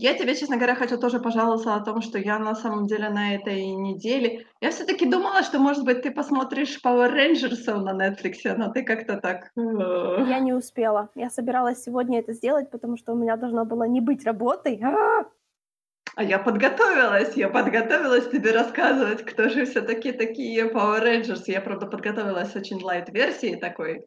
я тебе, честно говоря, хочу тоже пожаловаться о том, что я на самом деле на этой неделе я все таки думала, что, может быть, ты посмотришь Power Rangers на "Нетфликсе", но ты как-то так, э Я не успела. Я собиралась сегодня это сделать, потому что у меня должна была не быть работы. А! А я подготовилась, я подготовилась тебе рассказывать, кто же все таки такие Power Rangers. Я, правда, подготовилась очень лайт-версией такой.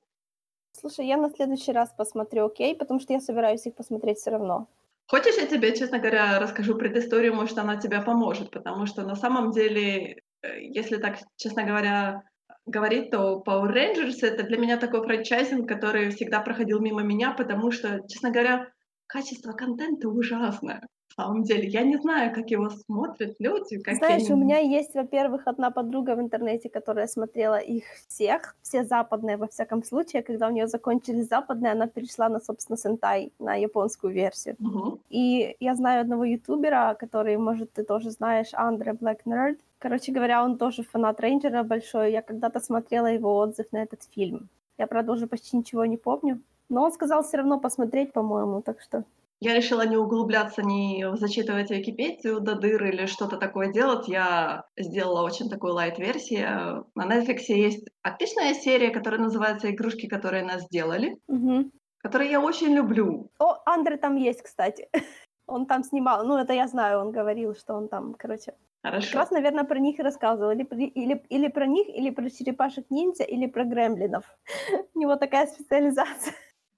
Слушай, я на следующий раз посмотрю, окей? Потому что я собираюсь их посмотреть всё равно. Хочешь, я тебе, честно говоря, расскажу предысторию, может, она тебе поможет, потому что на самом деле, э, если так, честно говоря, говорить, то Power Rangers- это для меня такой франчайзинг, который всегда проходил мимо меня, потому что, честно говоря, качество контента ужасное. Самом деле, я не знаю, как его смотрят люди, как Знаешь, у они меня есть, во-первых, одна подруга в интернете, которая смотрела их всех, все западные, во всяком случае. Когда у неё закончились западные, она перешла на, собственно, сентай, на японскую версию. Мгм. И я знаю одного ютубера, который, может, ты тоже знаешь, Andre Black Nerd. Короче говоря, он тоже фанат рейнджера большой. Я когда-то смотрела его отзыв на этот фильм. Я, правда, уже почти ничего не помню, но он сказал всё равно посмотреть, по-моему, так что Я решила не углубляться, не зачитывать Википедию до дыр или что-то такое делать. Я сделала очень такую лайт-версию. На "Нетфликсе" есть отличная серия, которая называется "Игрушки, которые нас сделали", Мгм. которую я очень люблю. О, Андре там есть, кстати. Он там снимал. Ну, это я знаю, он говорил, что он там, короче. Как Хорошо. раз, наверно, про них и рассказывал. Или или или про них, или про черепашек-ниндзя, или про гремлинов. У него такая специализация.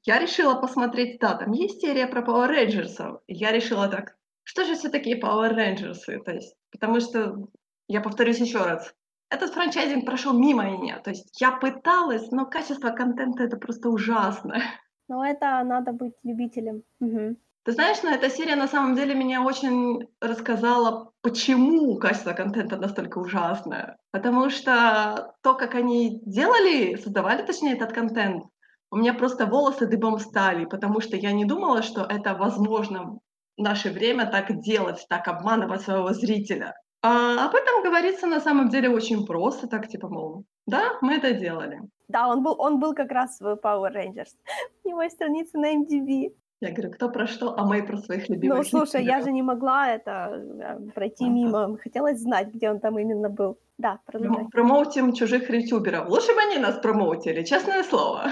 Я решила посмотреть, да, там есть серия про Power Рейнджерсов. Я решила так: что же всё таки Power Рейнджерсы? То есть, потому что, я повторюсь ещё раз, этот франчайзинг прошёл мимо меня. То есть я пыталась, но качество контента- это просто ужасное. Но это надо быть любителем. Мгм. Ты знаешь, но эта серия на самом деле меня очень рассказала, почему качество контента настолько ужасное. Потому что то, как они делали, создавали, точнее, этот контент, у меня просто волосы дыбом стали, потому что я не думала, что это возможно в наше время так делать, так обманывать своего зрителя. А об этом говорится на самом деле очень просто, так типа, мол, да, мы это делали. Да, он был он был как раз в Power Rangers. У него страница на IMDb. Я говорю: "Кто про что?" А мы про своих Ну, любимых слушай, я же не могла это, э, пройти мимо. Хотелось знать, где он там именно был. Да, продолжай. Промо промоутим чужих ютуберов. Лучше бы они нас промоутили, честное слово.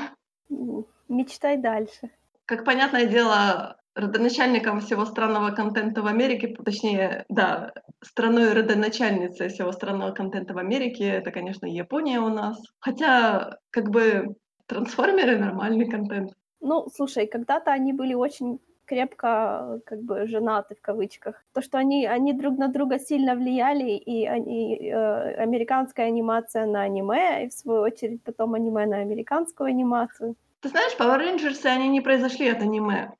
Мечтай дальше. Как понятное дело, родоначальником всего странного контента в Америке, точнее, да, страной родоначальницей всего странного контента в Америке- это, конечно, Япония у нас. Хотя, как бы, "Трансформеры"- нормальный контент. Ну, слушай, когда-то они были очень крепко, э, как бы "женаты" в кавычках. То, что они они друг на друга сильно влияли, и они, э, американская анимация на аниме, и в свою очередь потом аниме на американскую анимацию. Ты знаешь, Power Rangers, они не произошли от аниме.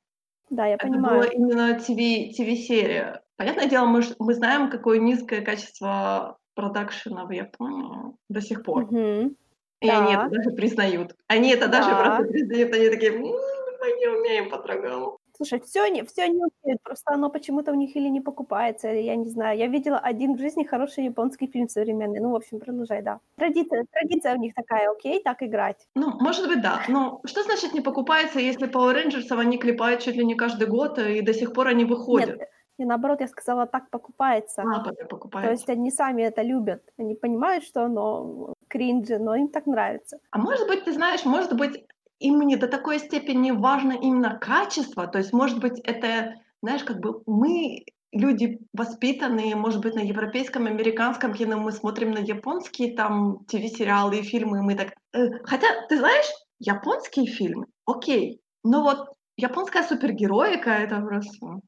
Да, я Это понимаю. была именно ТВ ТВ-серия. Понятное дело, мы мы знаем, какое низкое качество продакшена в Японии до сих пор. Мгм. И они это Да. даже признают. Они это даже просто Да. признают. Они такие: "М, мы не умеем по-другому". Слушай, всё они всё они умеют, просто оно почему-то у них или не покупается, или я не знаю. Я видела один в жизни хороший японский фильм современный. Ну, в общем, продолжай, да. Традиция традиция у них такая, окей, так играть. Ну, может быть, да. Но что значит не покупается, если Power Рейнджерсов они клепают чуть ли не каждый год, и до сих пор они выходят? Нет, не наоборот, я сказала, так покупается. А, п То покупается. есть они сами это любят. Они понимают, что оно кринжи, но им так нравится. А может быть, ты знаешь, может быть, им не до такой степени важно именно качество. То есть, может быть, это, знаешь, как бы мы, люди воспитанные, может быть, на европейском, американском кино, мы смотрим на японские там ТВ-сериалы и фильмы, мы так э, хотя, ты знаешь, японские фильмы- окей, но вот японская супергероика- это просто,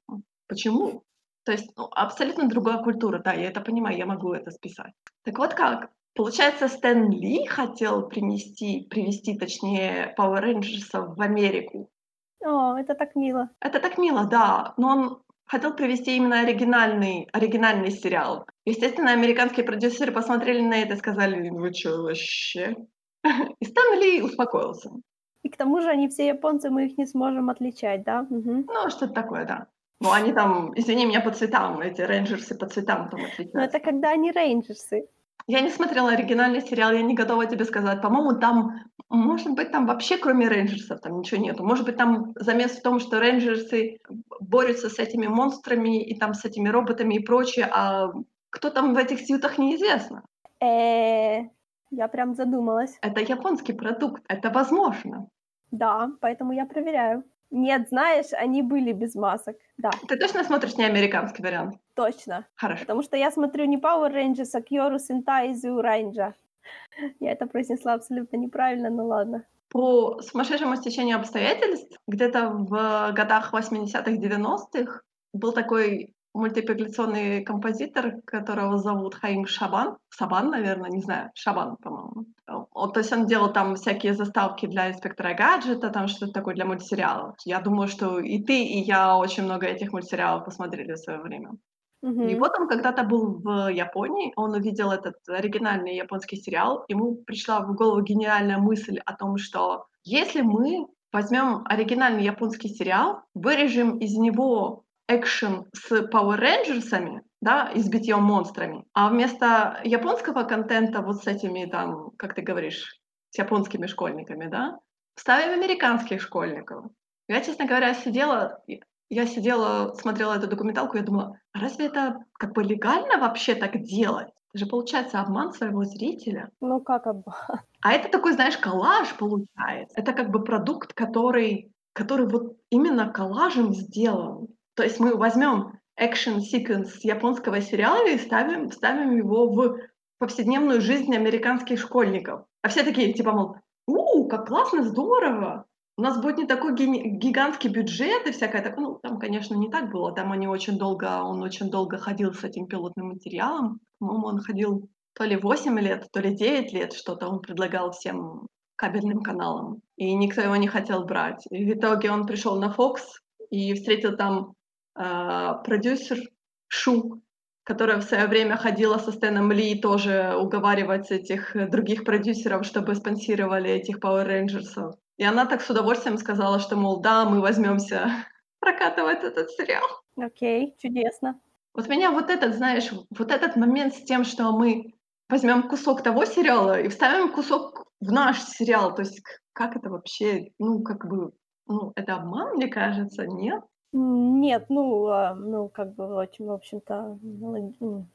почему? То есть, ну, абсолютно другая культура. Да, я это понимаю, я могу это списать. Так вот как, получается, Стэн Ли хотел принести привезти, точнее, Power Рейнджерсов в Америку. О, это так мило. Это так мило, да, но он хотел привезти именно оригинальный оригинальный сериал. Естественно, американские продюсеры посмотрели на это и сказали: "Вы чё вообще?" И Стэн Ли успокоился. И к тому же они все японцы, мы их не сможем отличать, да? Мгм. Ну, что-то такое, да. Ну, они там, извини меня, по цветам, эти рейнджерсы по цветам там отличаются. это когда они рейнджерсы. Я не смотрела оригинальный сериал, я не готова тебе сказать. По-моему, там, может быть, там вообще кроме рейнджерсов там ничего нету. Может быть, там замес в том, что рейнджерсы борются с этими монстрами и там с этими роботами и прочее, а кто там в этих сьютах неизвестно. Э, я прям задумалась. Это японский продукт, это возможно. Да, поэтому я проверяю. Нет, знаешь, они были без масок, да. Ты точно смотришь не американский вариант? Точно. Хорошо. Потому что я смотрю не Power Rangers, а Kyoru Sentai Zyuranger. Я это произнесла абсолютно неправильно, но ладно. По сумасшедшему стечению обстоятельств, где-то в годах 80-х, 90-х был такой мультипликационный композитор, которого зовут Хаим Шабан. Сабан, наверное, не знаю. Шабан, по-моему. Вот, то есть он делал там всякие заставки для инспектора гаджета, там что-то такое для мультсериалов. Я думаю, что и ты, и я очень много этих мультсериалов посмотрели в свое время. Мгм. И вот он когда-то был в Японии, он увидел этот оригинальный японский сериал, ему пришла в голову гениальная мысль о том, что если мы возьмем оригинальный японский сериал, вырежем из него экшен с Power Rangers'ами, да, и с битьем монстрами, а вместо японского контента вот с этими там, как ты говоришь, с японскими школьниками, да, вставим американских школьников. Я, честно говоря, сидела, я сидела, смотрела эту документалку, я думала, а разве это как бы легально вообще так делать? Это же получается обман своего зрителя. Ну как обман? А это такой, знаешь, коллаж получается. Это как бы продукт, который, который вот именно коллажем сделан. То есть мы возьмем экшен секвенс японского сериала и ставим, ставим его в повседневную жизнь американских школьников. А все такие, типа, мол, у, как классно, здорово, у нас будет не такой гигантский бюджет и всякое такое. Ну, там, конечно, не так было. Там они очень долго, он очень долго ходил с этим пилотным материалом. По-моему, он ходил то ли 8 лет, то ли 9 лет, что-то он предлагал всем кабельным каналам. И никто его не хотел брать. И в итоге он пришел на Fox и встретил там э, продюсер Шу, которая в свое время ходила со Стэном Ли тоже уговаривать этих других продюсеров, чтобы спонсировали этих Power Rangers. И она так с удовольствием сказала, что, мол, да, мы возьмемся прокатывать этот сериал. Окей, чудесно. Вот меня вот этот, знаешь, вот этот момент с тем, что мы возьмем кусок того сериала и вставим кусок в наш сериал, то есть как это вообще, ну, как бы, ну, это обман, мне кажется, нет? Нет, ну, а, ну, как бы, в общем-то, ну,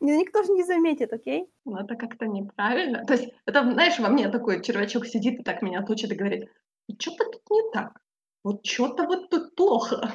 никто же не заметит, окей? Ну, это как-то неправильно. То есть это, знаешь, во мне такой червячок сидит и так меня точит и говорит, что-то тут не так, вот что-то вот тут плохо.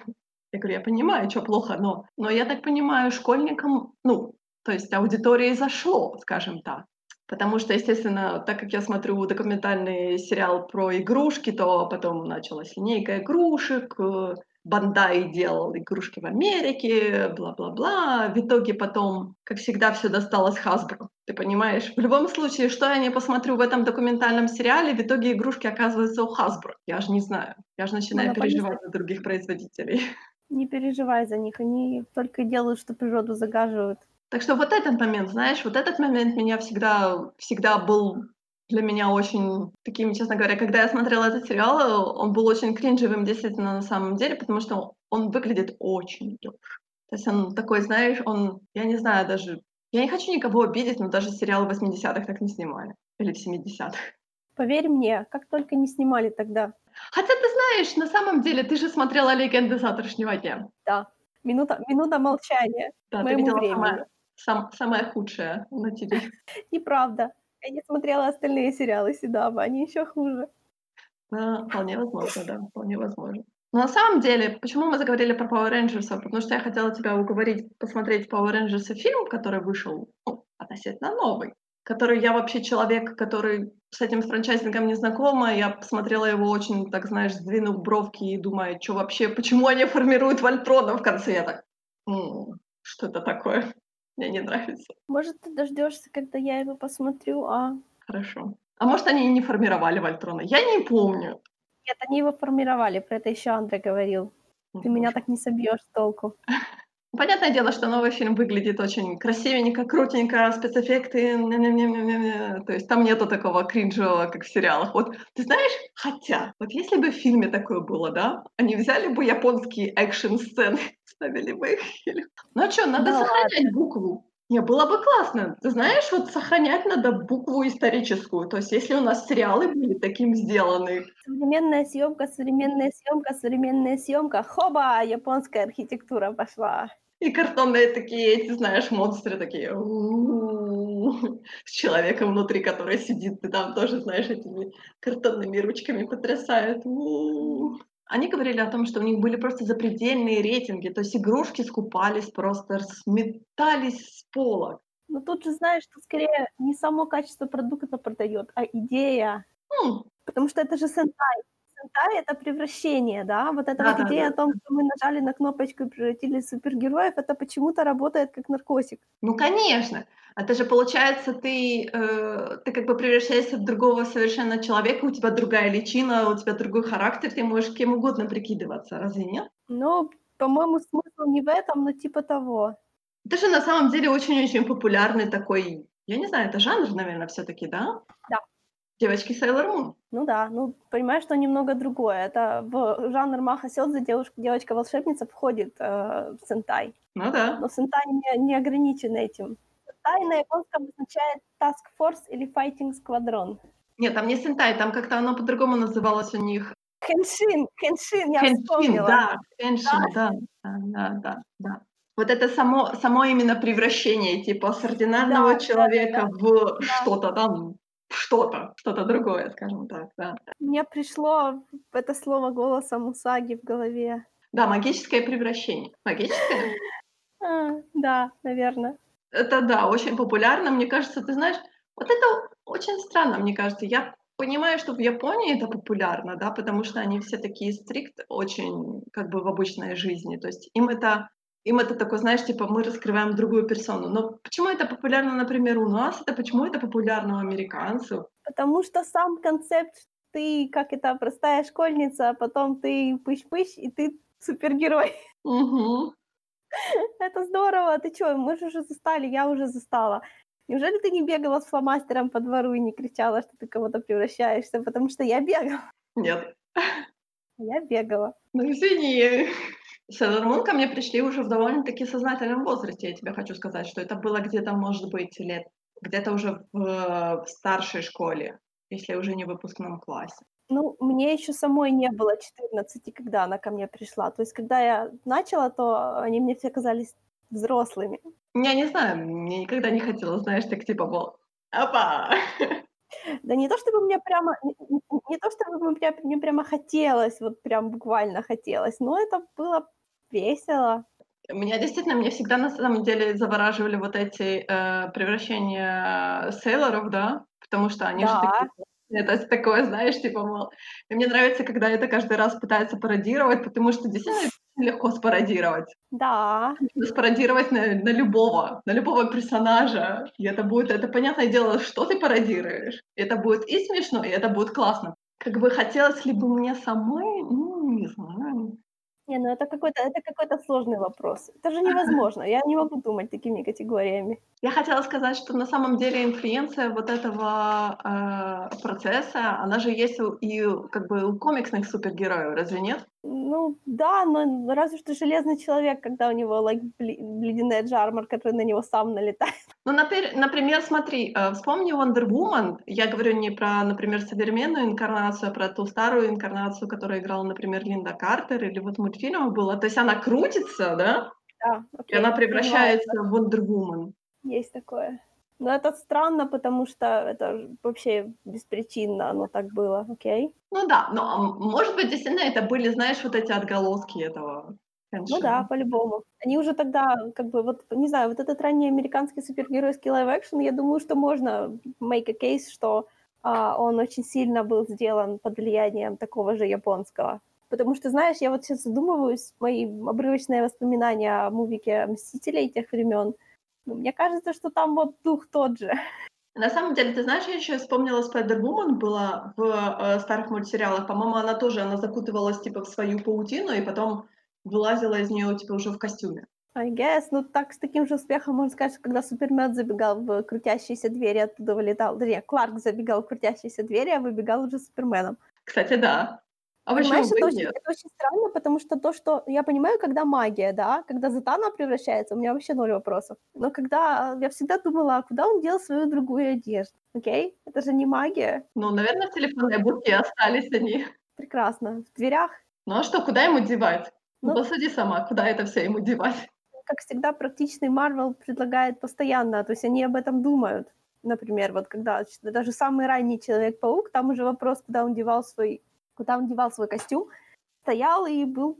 Я говорю, я понимаю, что плохо, но, но я так понимаю, школьникам, ну, то есть аудитории зашло, скажем так. Потому что, естественно, так как я смотрю документальный сериал про игрушки, то потом началась линейка игрушек, э, Бандай делал игрушки в Америке, бла-бла-бла. В итоге потом, как всегда, все досталось Hasbro. Ты понимаешь? В любом случае, что я не посмотрю в этом документальном сериале, в итоге игрушки оказываются у Hasbro. Я же не знаю. Я же начинаю Монополисты. переживать за других производителей. Не переживай за них, они только делают, что природу загаживают. Так что вот этот момент, знаешь, вот этот момент меня всегда, всегда был для меня очень таким, честно говоря, когда я смотрела этот сериал, он был очень кринжевым действительно на самом деле, потому что он выглядит очень дешево. То есть он такой, знаешь, он, я не знаю даже, я не хочу никого обидеть, но даже сериалы 80-х так не снимали. Или в 70-х. Поверь мне, как только не снимали тогда. Хотя ты знаешь, на самом деле, ты же смотрела «Легенды завтрашнего дня». Да, минута, минута молчания. Да, ты видела времени. самое, сам- самое худшее на ТВ. Неправда. Я не смотрела остальные сериалы Седаба, они еще хуже. Да, вполне возможно, да, вполне возможно. Но на самом деле, почему мы заговорили про Power Rangers? Потому что я хотела тебя уговорить посмотреть Power Rangers фильм, который вышел ну, относительно новый, который я вообще человек, который с этим франчайзингом не знакома. Я посмотрела его очень, так знаешь, сдвинув бровки и думаю, что вообще, почему они формируют Вольтрона в конце? Я так, «М, что это такое? Мне не нравится. Может, ты дождешься, когда я его посмотрю, а... Хорошо. А может, они и не формировали Вольтрона? Я не помню. Нет, они его формировали, про это еще Андре говорил. Ты меня так не собьешь толку. Понятное дело, что новый фильм выглядит очень красивенько, крутенько, спецэффекты, то есть там нету такого кринжевого, как в сериалах. Вот ты знаешь, хотя, вот если бы в фильме такое было, да, они взяли бы японские экшн-сцены, ставили бы их. Ну а что, надо Да сохранять букву. Не, было бы классно. Ты знаешь, вот сохранять надо букву историческую. То есть если у нас сериалы были таким сделаны. Современная съемка, современная съемка, современная съемка. Хоба, японская архитектура пошла. И картонные такие, эти, знаешь, монстры такие. С человеком внутри, который сидит, ты там тоже, знаешь, этими картонными ручками потрясает. Они говорили о том, что у них были просто запредельные рейтинги, то есть игрушки скупались просто, сметались с полок. Но тут же знаешь, что скорее не само качество продукта продает, а идея. М. Потому что это же сентай. Сентай — это превращение, да? Вот эта Да, вот да, идея да. о том, что мы нажали на кнопочку и превратились в супергероев, это почему-то работает как наркотик. Ну, конечно. Это же получается, ты, э, ты как бы превращаешься в другого совершенно человека, у тебя другая личина, у тебя другой характер, ты можешь кем угодно прикидываться, разве нет? Ну, по-моему, смысл не в этом, но типа того. Это же на самом деле очень-очень популярный такой, я не знаю, это жанр, наверное, все-таки, да? Да. Девочки Sailor Moon. Ну да, ну понимаешь, что немного другое. Это в жанр Маха Сёдзе девушка, девочка-волшебница входит э, в сентай. Ну да. Но сентай не, не ограничен этим. Сентай на японском означает Task Force или Fighting Squadron. Нет, там не Сентай, там как-то оно по-другому называлось у них. Хеншин, Хеншин, я Хеншин, вспомнила. да, Хеншин, да, да, да, да, да. Вот это само, само именно превращение, типа, с ординарного Да, да, человека да, в что-то там, что-то, что-то другое, скажем так, да. Мне пришло это слово голосом Усаги в голове. Да, магическое превращение. Магическое? А, да, наверное. Это да, очень популярно. Мне кажется, ты знаешь, вот это очень странно, мне кажется. Я понимаю, что в Японии это популярно, да, потому что они все такие стрикт очень как бы в обычной жизни. То есть им это им это такое, знаешь, типа мы раскрываем другую персону. Но почему это популярно, например, у нас? Это почему это популярно у американцев? Потому что сам концепт, ты как это, простая школьница, а потом ты пыщ-пыщ, и ты супергерой. Угу. Это здорово. Ты чё, мы же уже застали, я уже застала. Неужели ты не бегала с фломастером по двору и не кричала, что ты кого-то превращаешься? Потому что я бегала. Нет. Я бегала. Ну извини. Sailor Moon ко мне пришли уже в довольно-таки сознательном возрасте, я тебе хочу сказать, что это было где-то, может быть, лет, где-то уже в, в старшей школе, если уже не в выпускном классе. Ну, мне еще самой не было 14, когда она ко мне пришла. То есть, когда я начала, то они мне все казались взрослыми. Я не знаю, мне никогда не хотелось, знаешь, так типа, мол, опа! Да не то чтобы мне прямо, не, не- то чтобы мне, мне прямо хотелось, вот прям буквально хотелось, но это было весело. Меня действительно, мне всегда на самом деле завораживали вот эти э, превращения сейлоров, да, потому что они же Да. такие это такое, знаешь, типа, мол, и мне нравится, когда это каждый раз пытается пародировать, потому что действительно легко спародировать. Да, спародировать на, на любого, на любого персонажа. И это будет, это понятное дело, что ты пародируешь. Это будет и смешно, и это будет классно. Как бы хотелось ли бы мне самой, ну, не знаю. Не, ну это какой-то, это какой-то сложный вопрос. Это же невозможно, я не могу думать такими категориями. Я хотела сказать, что на самом деле инфлюенция вот этого э, процесса, она же есть и как бы у комиксных супергероев, разве нет? Ну, да, но разве что Железный Человек, когда у него like, ледяная джармар, который на него сам налетает. Ну, напер- например, смотри, э, вспомни Wonder Woman. Я говорю не про, например, современную инкарнацию, а про ту старую инкарнацию, которую играла, например, Линда Картер, или вот мультфильмов было. То есть она крутится, да, Да, и окей, она понимаю. превращается в Wonder Woman. Есть такое. Но это странно, потому что это вообще беспричинно оно так было, окей? Ну да, но может быть, действительно, это были, знаешь, вот эти отголоски этого. Ну Хэншина. да, по-любому. Они уже тогда, как бы, вот, не знаю, вот этот ранний американский супергеройский live action, я думаю, что можно make a case, что а, он очень сильно был сделан под влиянием такого же японского. Потому что, знаешь, я вот сейчас задумываюсь, мои обрывочные воспоминания о мувике «Мстителей» тех времен, ну, мне кажется, что там вот дух тот же. На самом деле, ты знаешь, я еще вспомнила Spider-Woman была в э, старых мультсериалах. По-моему, она тоже, она закутывалась типа в свою паутину и потом вылазила из нее типа уже в костюме. I guess, ну так с таким же успехом можно сказать, что когда Супермен забегал в крутящиеся двери, оттуда вылетал, точнее, Кларк забегал в крутящиеся двери, а выбегал уже Суперменом. Кстати, да. А Понимаешь, это очень, нет? это очень странно, потому что то, что я понимаю, когда магия, да, когда Затана превращается, у меня вообще ноль вопросов. Но когда я всегда думала, а куда он дел свою другую одежду? Окей? Это же не магия. Ну, наверное, в телефонной будке остались они. Прекрасно. В дверях, Ну а что, куда ему девать? Ну, Ну. посуди сама, куда это все ему девать? как всегда, практичный Марвел предлагает постоянно, то есть они об этом думают. Например, вот когда даже самый ранний Человек-паук, там уже вопрос, куда он девал свой, куда он девал свой костюм, стоял и был,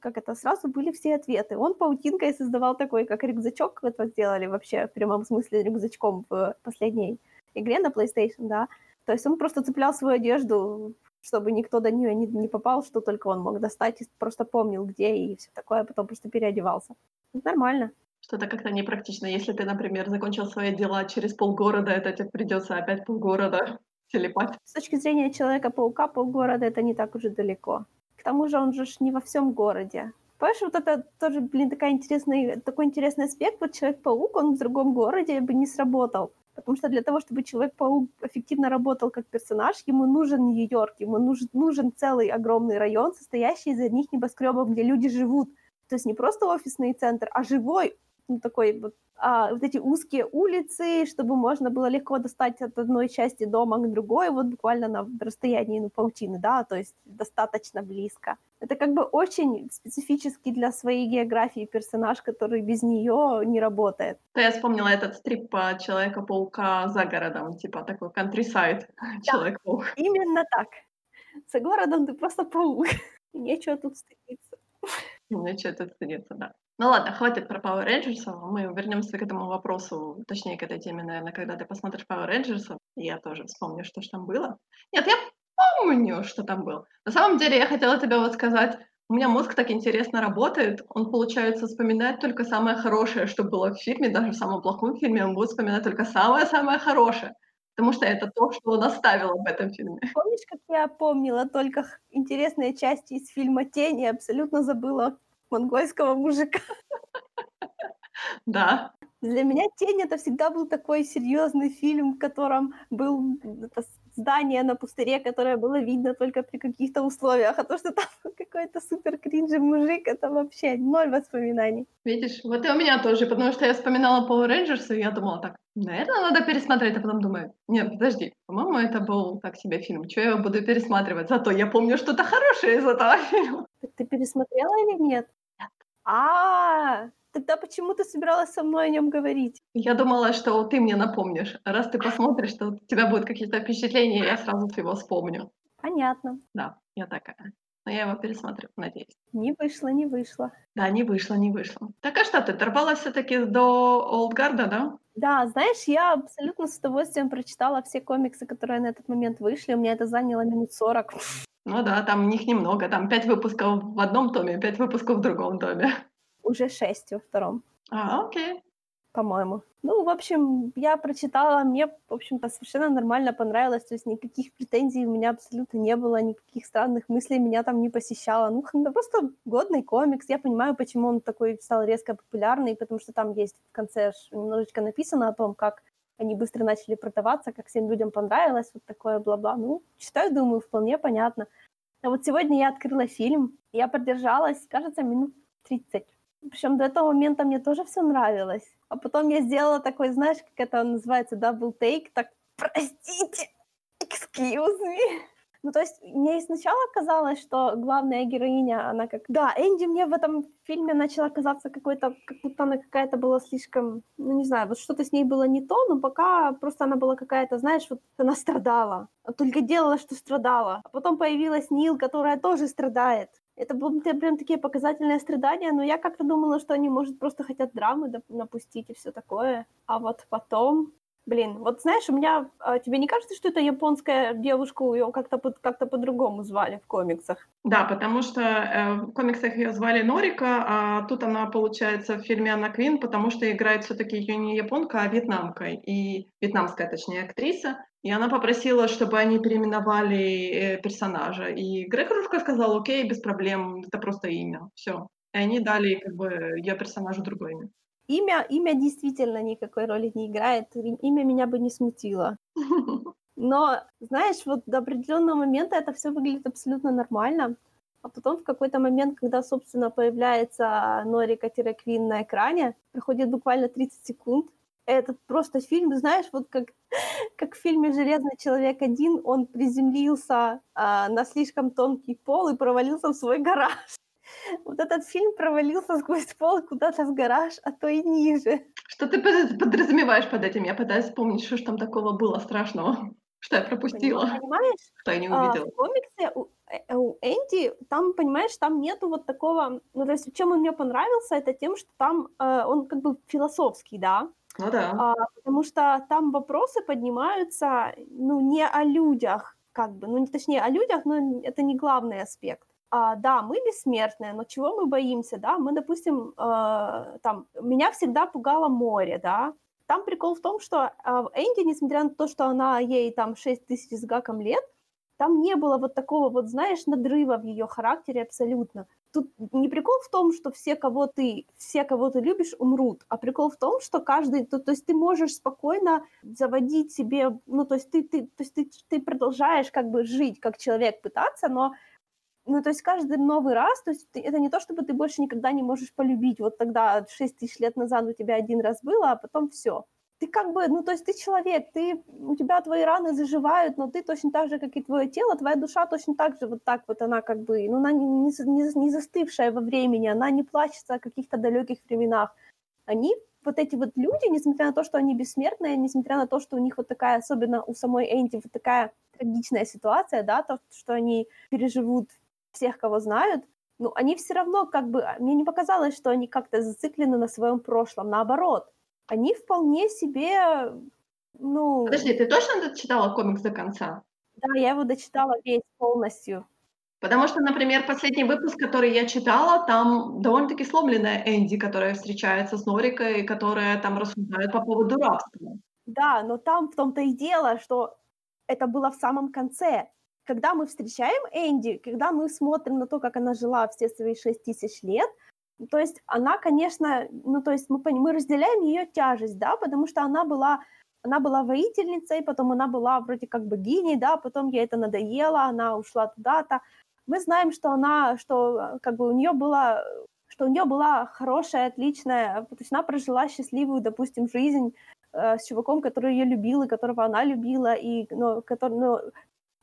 как это, сразу были все ответы. Он паутинкой создавал такой, как рюкзачок, это сделали вообще в прямом смысле рюкзачком в последней игре на PlayStation, да. То есть он просто цеплял свою одежду, чтобы никто до нее не, не попал, что только он мог достать, и просто помнил, где и все такое, а потом просто переодевался. Это нормально. Что-то как-то непрактично. Если ты, например, закончил свои дела через полгорода, это тебе придется опять полгорода телепать. С точки зрения Человека-паука, полгорода это не так уже далеко. К тому же он же не во всем городе. Понимаешь, вот это тоже, блин, такая интересный, такой интересный аспект. Вот Человек-паук, он в другом городе бы не сработал. Потому что для того, чтобы Человек-паук эффективно работал как персонаж, ему нужен Нью-Йорк, ему нужен, нужен целый огромный район, состоящий из одних небоскребов, где люди живут. То есть не просто офисный центр, а живой, ну, такой вот, а, вот эти узкие улицы, чтобы можно было легко достать от одной части дома к другой, вот буквально на расстоянии ну, паутины, да, то есть достаточно близко. Это как бы очень специфический для своей географии персонаж, который без нее не работает. То я вспомнила этот стрип по Человека-паука за городом, типа такой countryside Человек-паук. Именно так. За городом ты просто паук. Нечего тут стыдиться. Мне что-то стыдиться, да. Ну ладно, хватит про Power Rangers. Мы вернемся к этому вопросу, точнее, к этой теме, наверное, когда ты посмотришь Power Rangers. Я тоже вспомню, что ж там было. Нет, я помню, что там было. На самом деле, я хотела тебе вот сказать, у меня мозг так интересно работает, он, получается, вспоминает только самое хорошее, что было в фильме, даже в самом плохом фильме он будет вспоминать только самое-самое хорошее, потому что это то, что он оставил об этом фильме. Помнишь, как я помнила только интересные части из фильма «Тень» и абсолютно забыла монгольского мужика? Да, Для меня «Тень» — это всегда был такой серьезный фильм, в котором был это здание на пустыре, которое было видно только при каких-то условиях, а то, что там какой-то супер кринжи мужик, это вообще ноль воспоминаний. видишь, вот и у меня тоже, потому что я вспоминала Power Rangers, и я думала так, наверное, надо пересмотреть, а потом думаю, нет, подожди, по-моему, это был так себе фильм, что я его буду пересматривать, зато я помню что-то хорошее из этого фильма. Так ты пересмотрела или нет? А, тогда почему ты собиралась со мной о нем говорить? Я думала, что ты мне напомнишь. Раз ты посмотришь, то у тебя будут какие-то впечатления, я сразу его вспомню. Понятно. Да, я такая. Но я его пересмотрю, надеюсь. Не вышло, не вышло. Да, не вышло, не вышло. Так а что, ты дорвалась все таки до Олдгарда, да? Да, знаешь, я абсолютно с удовольствием прочитала все комиксы, которые на этот момент вышли. У меня это заняло минут 40. Ну да, там них немного, там пять выпусков в одном томе, пять выпусков в другом томе. Уже шесть во втором, А, окей. По-моему. Ну, в общем, я прочитала, мне, в общем-то, совершенно нормально понравилось, то есть никаких претензий у меня абсолютно не было, никаких странных мыслей меня там не посещало. Ну, просто годный комикс, я понимаю, почему он такой стал резко популярный, потому что там есть в конце немножечко написано о том, как они быстро начали продаваться, как всем людям понравилось, вот такое бла-бла. Ну, читаю, думаю, вполне понятно. А вот сегодня я открыла фильм, я продержалась, кажется, минут 30. Причем до этого момента мне тоже все нравилось. А потом я сделала такой, знаешь, как это называется, double take, так, простите, excuse me. Ну, то есть мне сначала казалось, что главная героиня, она как... Да, Энди мне в этом фильме начала казаться какой-то, как будто она какая-то была слишком, ну, не знаю, вот что-то с ней было не то, но пока просто она была какая-то, знаешь, вот она страдала. Только делала, что страдала. А потом появилась Нил, которая тоже страдает. Это были прям такие показательные страдания, но я как-то думала, что они, может, просто хотят драмы напустить и все такое. А вот потом... Блин, вот знаешь, у меня... а, тебе не кажется, что это японская девушку, ее как-то под- как-то по-другому звали в комиксах? Да, потому что э, в комиксах ее звали Норика, а тут она, получается, в фильме Анна Квин, потому что играет все-таки ее не японка, а вьетнамка, и вьетнамская, точнее, актриса. И она попросила, чтобы они переименовали э, персонажа. И Грег Ружко сказал, окей, без проблем, это просто имя, все. И они дали как бы ее персонажу другое имя. Имя, имя действительно никакой роли не играет. Имя меня бы не смутило. Но, знаешь, вот до определенного момента это все выглядит абсолютно нормально. А потом в какой-то момент, когда, собственно, появляется Норика-Квин на экране, проходит буквально 30 секунд, это просто фильм, знаешь, вот как, как в фильме «Железный человек один», он приземлился а, на слишком тонкий пол и провалился в свой гараж. Вот этот фильм провалился сквозь пол куда-то в гараж, а то и ниже. Что ты подразумеваешь под этим? Я пытаюсь вспомнить, что же там такого было страшного, что я пропустила. Понимаешь? Что я не увидела. А, в комиксе у, э, у Энди, там, понимаешь, там нету вот такого... Ну, то есть, чем он мне понравился, это тем, что там э, он как бы философский, да? Ну да. А, потому что там вопросы поднимаются, ну, не о людях, как бы, ну, точнее, о людях, но это не главный аспект. А, да, мы бессмертные, но чего мы боимся, да? Мы, допустим, э, там, меня всегда пугало море, да? Там прикол в том, что э, Энди, несмотря на то, что она ей там 6 тысяч с гаком лет, там не было вот такого вот, знаешь, надрыва в ее характере абсолютно. Тут не прикол в том, что все, кого ты, все, кого ты любишь, умрут, а прикол в том, что каждый, то, то есть ты можешь спокойно заводить себе, ну, то есть ты, ты, то есть ты, ты продолжаешь как бы жить как человек, пытаться, но ну, то есть каждый новый раз, то есть ты, это не то, чтобы ты больше никогда не можешь полюбить. Вот тогда 6 тысяч лет назад у тебя один раз было, а потом все. Ты как бы, ну, то есть ты человек, ты, у тебя твои раны заживают, но ты точно так же, как и твое тело, твоя душа точно так же, вот так вот она как бы, ну, она не, не, не застывшая во времени, она не плачется о каких-то далеких временах. Они, вот эти вот люди, несмотря на то, что они бессмертные, несмотря на то, что у них вот такая, особенно у самой Энди, вот такая трагичная ситуация, да, то, что они переживут всех, кого знают, ну, они все равно как бы... Мне не показалось, что они как-то зациклены на своем прошлом. Наоборот, они вполне себе, ну... Подожди, ты точно дочитала комикс до конца? Да, я его дочитала весь полностью. Потому что, например, последний выпуск, который я читала, там довольно-таки сломленная Энди, которая встречается с Норикой, которая там рассуждает по поводу рабства. Да, но там в том-то и дело, что это было в самом конце когда мы встречаем Энди, когда мы смотрим на то, как она жила все свои 6 тысяч лет, то есть она, конечно, ну то есть мы, мы разделяем ее тяжесть, да, потому что она была, она была воительницей, потом она была вроде как богиней, да, потом ей это надоело, она ушла туда-то. Мы знаем, что она, что как бы у нее было что у нее была хорошая, отличная, то есть она прожила счастливую, допустим, жизнь э, с чуваком, который ее любил и которого она любила, и, ну, который, ну,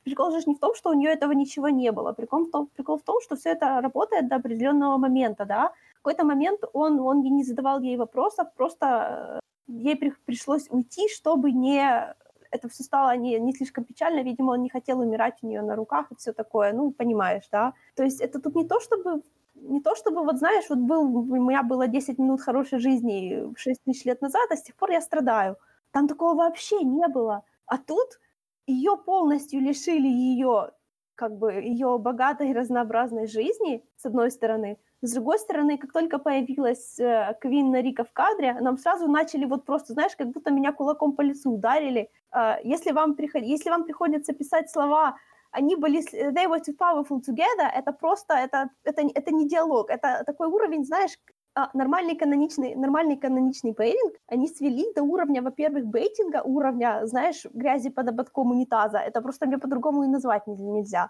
прикол же не в том, что у нее этого ничего не было. Прикол в том, прикол в том что все это работает до определенного момента, да. В какой-то момент он, он не задавал ей вопросов, просто э, ей при, пришлось уйти, чтобы не это все стало не, не слишком печально, видимо, он не хотел умирать у нее на руках и все такое, ну, понимаешь, да. То есть это тут не то, чтобы не то чтобы, вот знаешь, вот был, у меня было 10 минут хорошей жизни 6 тысяч лет назад, а с тех пор я страдаю. Там такого вообще не было. А тут ее полностью лишили ее как бы ее богатой разнообразной жизни, с одной стороны. С другой стороны, как только появилась э, Квин Рика в кадре, нам сразу начали вот просто, знаешь, как будто меня кулаком по лицу ударили. Э, если, вам приход... если вам приходится писать слова они были, they were too powerful together, это просто, это, это, это не диалог, это такой уровень, знаешь, а, нормальный каноничный, нормальный каноничный бейтинг они свели до уровня, во-первых, бейтинга, уровня, знаешь, грязи под ободком унитаза. Это просто мне по-другому и назвать нельзя.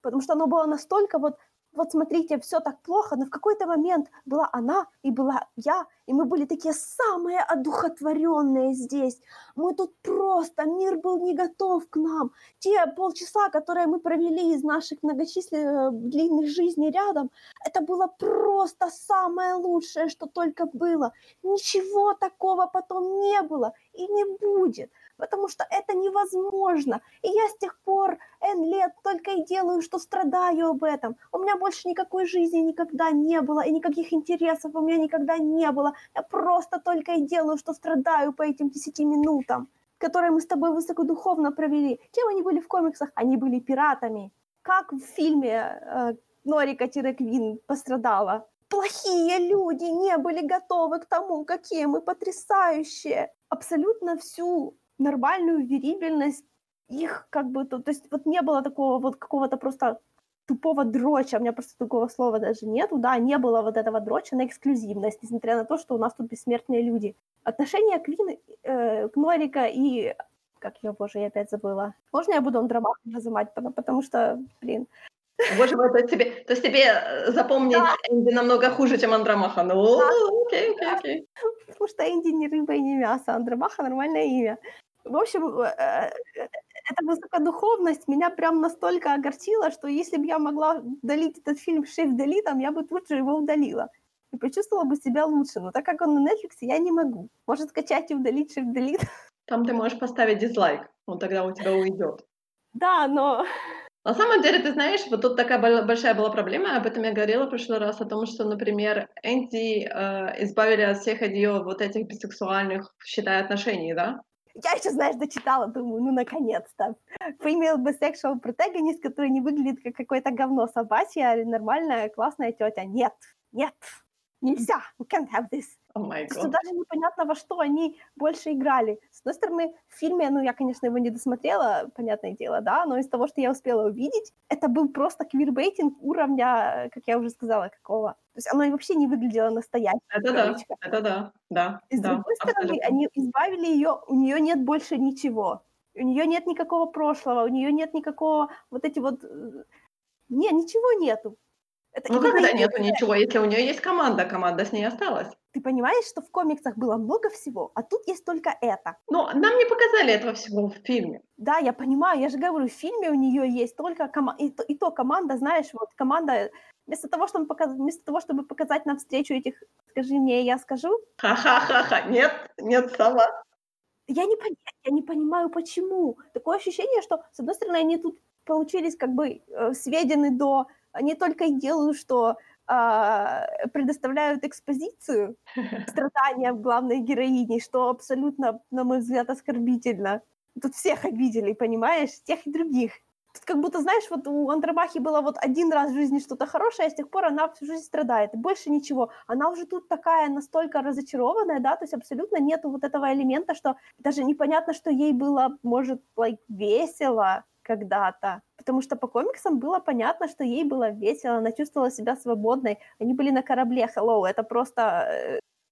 Потому что оно было настолько вот вот смотрите, все так плохо, но в какой-то момент была она и была я, и мы были такие самые одухотворенные здесь. Мы тут просто, мир был не готов к нам. Те полчаса, которые мы провели из наших многочисленных длинных жизней рядом, это было просто самое лучшее, что только было. Ничего такого потом не было и не будет потому что это невозможно. И я с тех пор N лет только и делаю, что страдаю об этом. У меня больше никакой жизни никогда не было, и никаких интересов у меня никогда не было. Я просто только и делаю, что страдаю по этим десяти минутам, которые мы с тобой высокодуховно провели. Кем они были в комиксах? Они были пиратами. Как в фильме э, Норика-Квин пострадала. Плохие люди не были готовы к тому, какие мы потрясающие. Абсолютно всю нормальную верибельность их как бы, то, то есть вот не было такого вот какого-то просто тупого дроча, у меня просто такого слова даже нету, да, не было вот этого дроча на эксклюзивность, несмотря на то, что у нас тут бессмертные люди. Отношение Квин, э, Норика и как ее, боже, я опять забыла. Можно я буду Андромаха называть, потому, что, блин. Боже мой, то есть тебе, то есть тебе э, запомнить да. Энди намного хуже, чем Андромаха. Ну, да. окей, окей, окей. Потому что Энди не рыба и не мясо, Андромаха нормальное имя. В общем, э, э, эта высокодуховность меня прям настолько огорчила, что если бы я могла удалить этот фильм Shift Delete, я бы тут же его удалила и почувствовала бы себя лучше. Но так как он на Netflix, я не могу. Может, скачать и удалить Shift Delete? Там ты можешь поставить дизлайк, он тогда у тебя уйдет. Да, но... На самом деле, ты знаешь, вот тут такая большая была проблема, об этом я говорила в прошлый раз, о том, что, например, Энди э, избавили от всех ее вот этих бисексуальных, считай, отношений, да? Я еще, знаешь, дочитала, думаю, ну, наконец-то. Female bisexual protagonist, который не выглядит как какое-то говно собачье, а нормальная, классная тетя. Нет, нет, нельзя, we can't have this. Oh. Что даже непонятно, во что они больше играли. С одной стороны, в фильме, ну, я, конечно, его не досмотрела, понятное дело, да, но из того, что я успела увидеть, это был просто квирбейтинг уровня, как я уже сказала, какого. То есть оно вообще не выглядело настоящим. Это да, это да, да. И с да, другой стороны, они избавили ее, у нее нет больше ничего. У нее нет никакого прошлого, у нее нет никакого вот эти вот... Э, не, ничего нету. Это ну как это нету ничего, если у нее есть команда, команда с ней осталась. Ты понимаешь, что в комиксах было много всего, а тут есть только это. Но нам не показали этого всего в фильме. Да, я понимаю, я же говорю, в фильме у нее есть только команда, и, то, и то команда, знаешь, вот команда, вместо того, чтобы показать, вместо того, чтобы показать нам встречу этих, скажи мне, я скажу. Ха-ха-ха-ха, нет, нет, сама. Я не, я не понимаю, почему. Такое ощущение, что, с одной стороны, они тут получились как бы э, сведены до они только и делают, что э, предоставляют экспозицию страдания главной героини, что абсолютно, на мой взгляд, оскорбительно. Тут всех обидели, понимаешь? Тех и других. Тут как будто, знаешь, вот у Андромахи было вот один раз в жизни что-то хорошее, а с тех пор она всю жизнь страдает. И больше ничего. Она уже тут такая настолько разочарованная, да, то есть абсолютно нету вот этого элемента, что даже непонятно, что ей было, может, like, весело, когда-то. Потому что по комиксам было понятно, что ей было весело, она чувствовала себя свободной. Они были на корабле, hello, это просто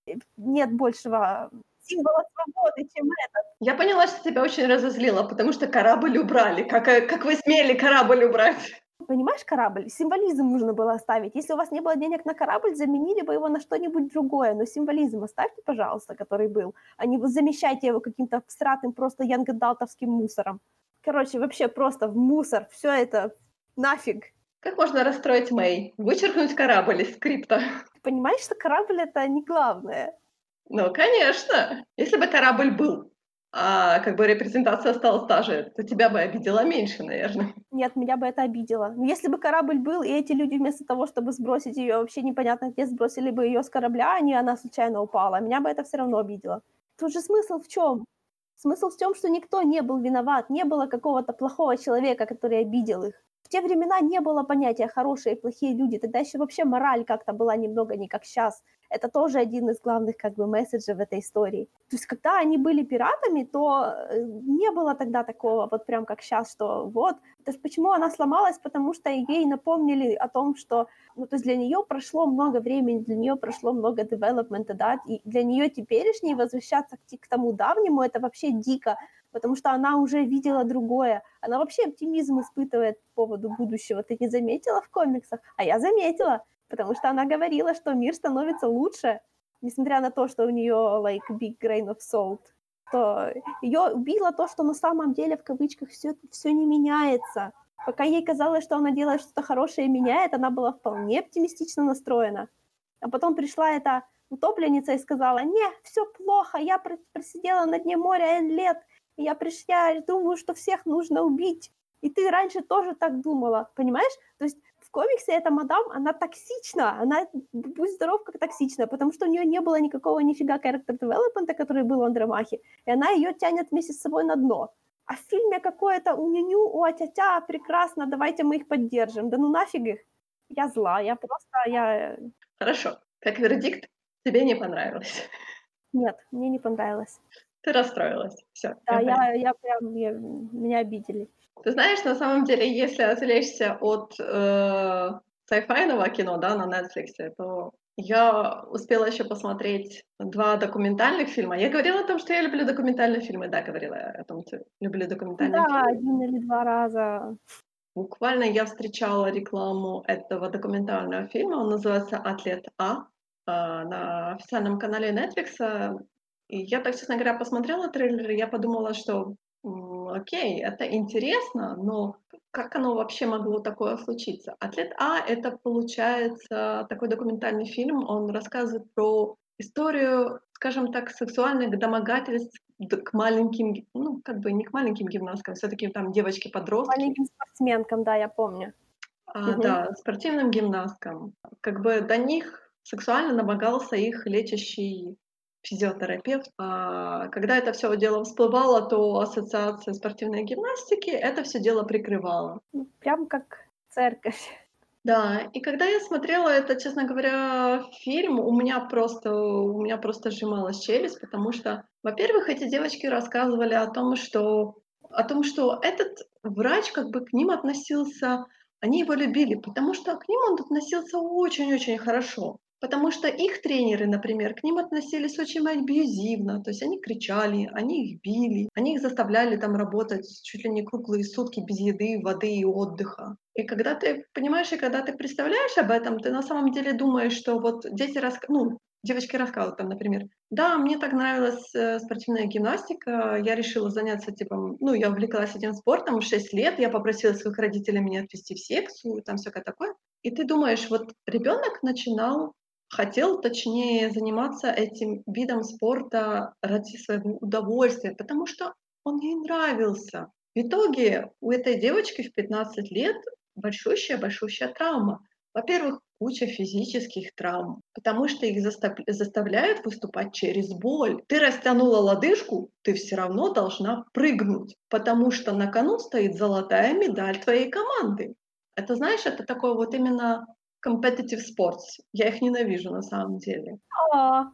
э, нет большего символа свободы, чем этот. Я поняла, что тебя очень разозлило, потому что корабль убрали. Как, э, как вы смели корабль убрать? Понимаешь, корабль? Символизм нужно было оставить. Если у вас не было денег на корабль, заменили бы его на что-нибудь другое. Но символизм оставьте, пожалуйста, который был, а не замещайте его каким-то всратым просто янгадалтовским мусором. Короче, вообще просто в мусор. Все это нафиг. Как можно расстроить Мэй? Вычеркнуть корабль из скрипта. Ты понимаешь, что корабль это не главное? Ну, конечно. Если бы корабль был, а как бы репрезентация осталась та же, то тебя бы обидела меньше, наверное. Нет, меня бы это обидело. Если бы корабль был, и эти люди вместо того, чтобы сбросить ее вообще непонятно где, сбросили бы ее с корабля, а не она случайно упала, меня бы это все равно обидело. Тут же смысл в чем? Смысл в том, что никто не был виноват, не было какого-то плохого человека, который обидел их. В те времена не было понятия хорошие и плохие люди, тогда еще вообще мораль как-то была немного не как сейчас. Это тоже один из главных как бы месседжей в этой истории. То есть когда они были пиратами, то э, не было тогда такого вот прям как сейчас, что вот. То есть почему она сломалась? Потому что ей напомнили о том, что ну, то есть для нее прошло много времени, для нее прошло много девелопмента, да, и для нее теперешней возвращаться к, к тому давнему, это вообще дико, потому что она уже видела другое. Она вообще оптимизм испытывает по поводу будущего. Ты не заметила в комиксах? А я заметила потому что она говорила, что мир становится лучше, несмотря на то, что у нее like big grain of salt, то ее убило то, что на самом деле в кавычках все все не меняется. Пока ей казалось, что она делает что-то хорошее и меняет, она была вполне оптимистично настроена. А потом пришла эта утопленница и сказала, не, все плохо, я просидела на дне моря N лет, и я пришла, я думаю, что всех нужно убить. И ты раньше тоже так думала, понимаешь? То есть комиксе эта мадам, она токсична, она, будь здоров, как токсична, потому что у нее не было никакого нифига character development, который был у Андромахи, и она ее тянет вместе с собой на дно. А в фильме какое-то у нюню, у атятя, прекрасно, давайте мы их поддержим. Да ну нафиг их. Я зла, я просто, я... Хорошо. Как вердикт, тебе не понравилось? Нет, мне не понравилось. Ты расстроилась. Все. Да, я, я прям, я, меня обидели. Ты знаешь, на самом деле, если отвлечься от э, sci-fi кино, да, на Netflix, то Я успела еще посмотреть 2 документальных фильма. Я говорила о том, что я люблю документальные фильмы. Да, говорила я о том, что люблю документальные Да, фильмы. 1 или 2 раза. Буквально я встречала рекламу этого документального фильма. Он называется "Атлет А", а, на официальном канале "Нетфликса". И я так, честно говоря, посмотрела трейлер, и я подумала, что, окей, это интересно, но как оно вообще могло такое случиться? "Атлет А"- это, получается, такой документальный фильм. Он рассказывает про историю, скажем так, сексуальных домогательств к маленьким ну, как бы не к маленьким гимнасткам, всё-таки там девочки-подростки. Маленьким спортсменкам, да, я помню. А, Мгм. да, спортивным гимнасткам. Как бы до них сексуально домогался их лечащий физиотерапевт. А, когда это всё дело всплывало, то ассоциация спортивной гимнастики это всё дело прикрывала. Ну, прям как церковь. Да, и когда я смотрела этот, честно говоря, фильм, у меня просто у меня просто сжималась челюсть, потому что, во-первых, эти девочки рассказывали о том, что о том, что этот врач как бы к ним относился они его любили, потому что к ним он относился очень-очень хорошо. Потому что их тренеры, например, к ним относились очень абьюзивно, то есть они кричали, они их били, они их заставляли там работать чуть ли не круглые сутки без еды, воды и отдыха. И когда ты понимаешь, и когда ты представляешь об этом, ты на самом деле думаешь, что вот дети раска ну, девочки рассказывают там, например: "Да, мне так нравилась, э, спортивная гимнастика, я решила заняться, типа, ну, я увлеклась этим спортом в 6 лет, я попросила своих родителей меня отвести в секцию", там всякое такое. И ты думаешь, вот ребёнок начинал хотел, точнее, заниматься этим видом спорта ради своего удовольствия, потому что он ей нравился. В итоге у этой девочки в 15 лет большущая-большущая травма. Во-первых, куча физических травм, потому что их застав заставляют выступать через боль. Ты растянула лодыжку, ты всё равно должна прыгнуть, потому что на кону стоит золотая медаль твоей команды. Это, знаешь, это такой вот именно competitive sports. Я их ненавижу на самом деле. А.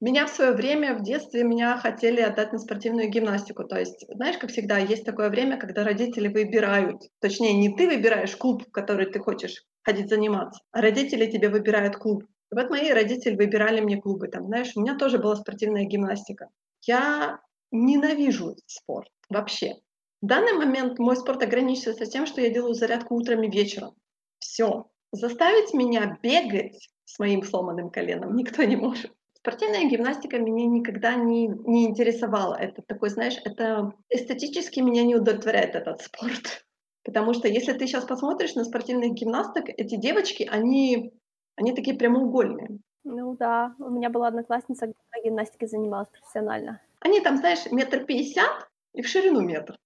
Меня в своё время, в детстве, меня хотели отдать на спортивную гимнастику. То есть, знаешь, как всегда, есть такое время, когда родители выбирают, точнее, не ты выбираешь клуб, в который ты хочешь ходить заниматься, а родители тебе выбирают клуб. И вот мои родители выбирали мне клубы. Там, знаешь, у меня тоже была спортивная гимнастика. Я ненавижу спорт вообще. В данный момент мой спорт ограничивается тем, что я делаю зарядку утром и вечером. Всё. Заставить меня бегать с моим сломанным коленом никто не может. Спортивная гимнастика меня никогда не не интересовала. Это такой, знаешь, это эстетически меня не удовлетворяет этот спорт. Потому что если ты щас посмотришь на спортивных гимнасток, эти девочки, они они такие прямоугольные. Ну да, у меня была одноклассница, которая гимнастикой занималась профессионально. Они там, знаешь, метр пятьдесят и в ширину метр.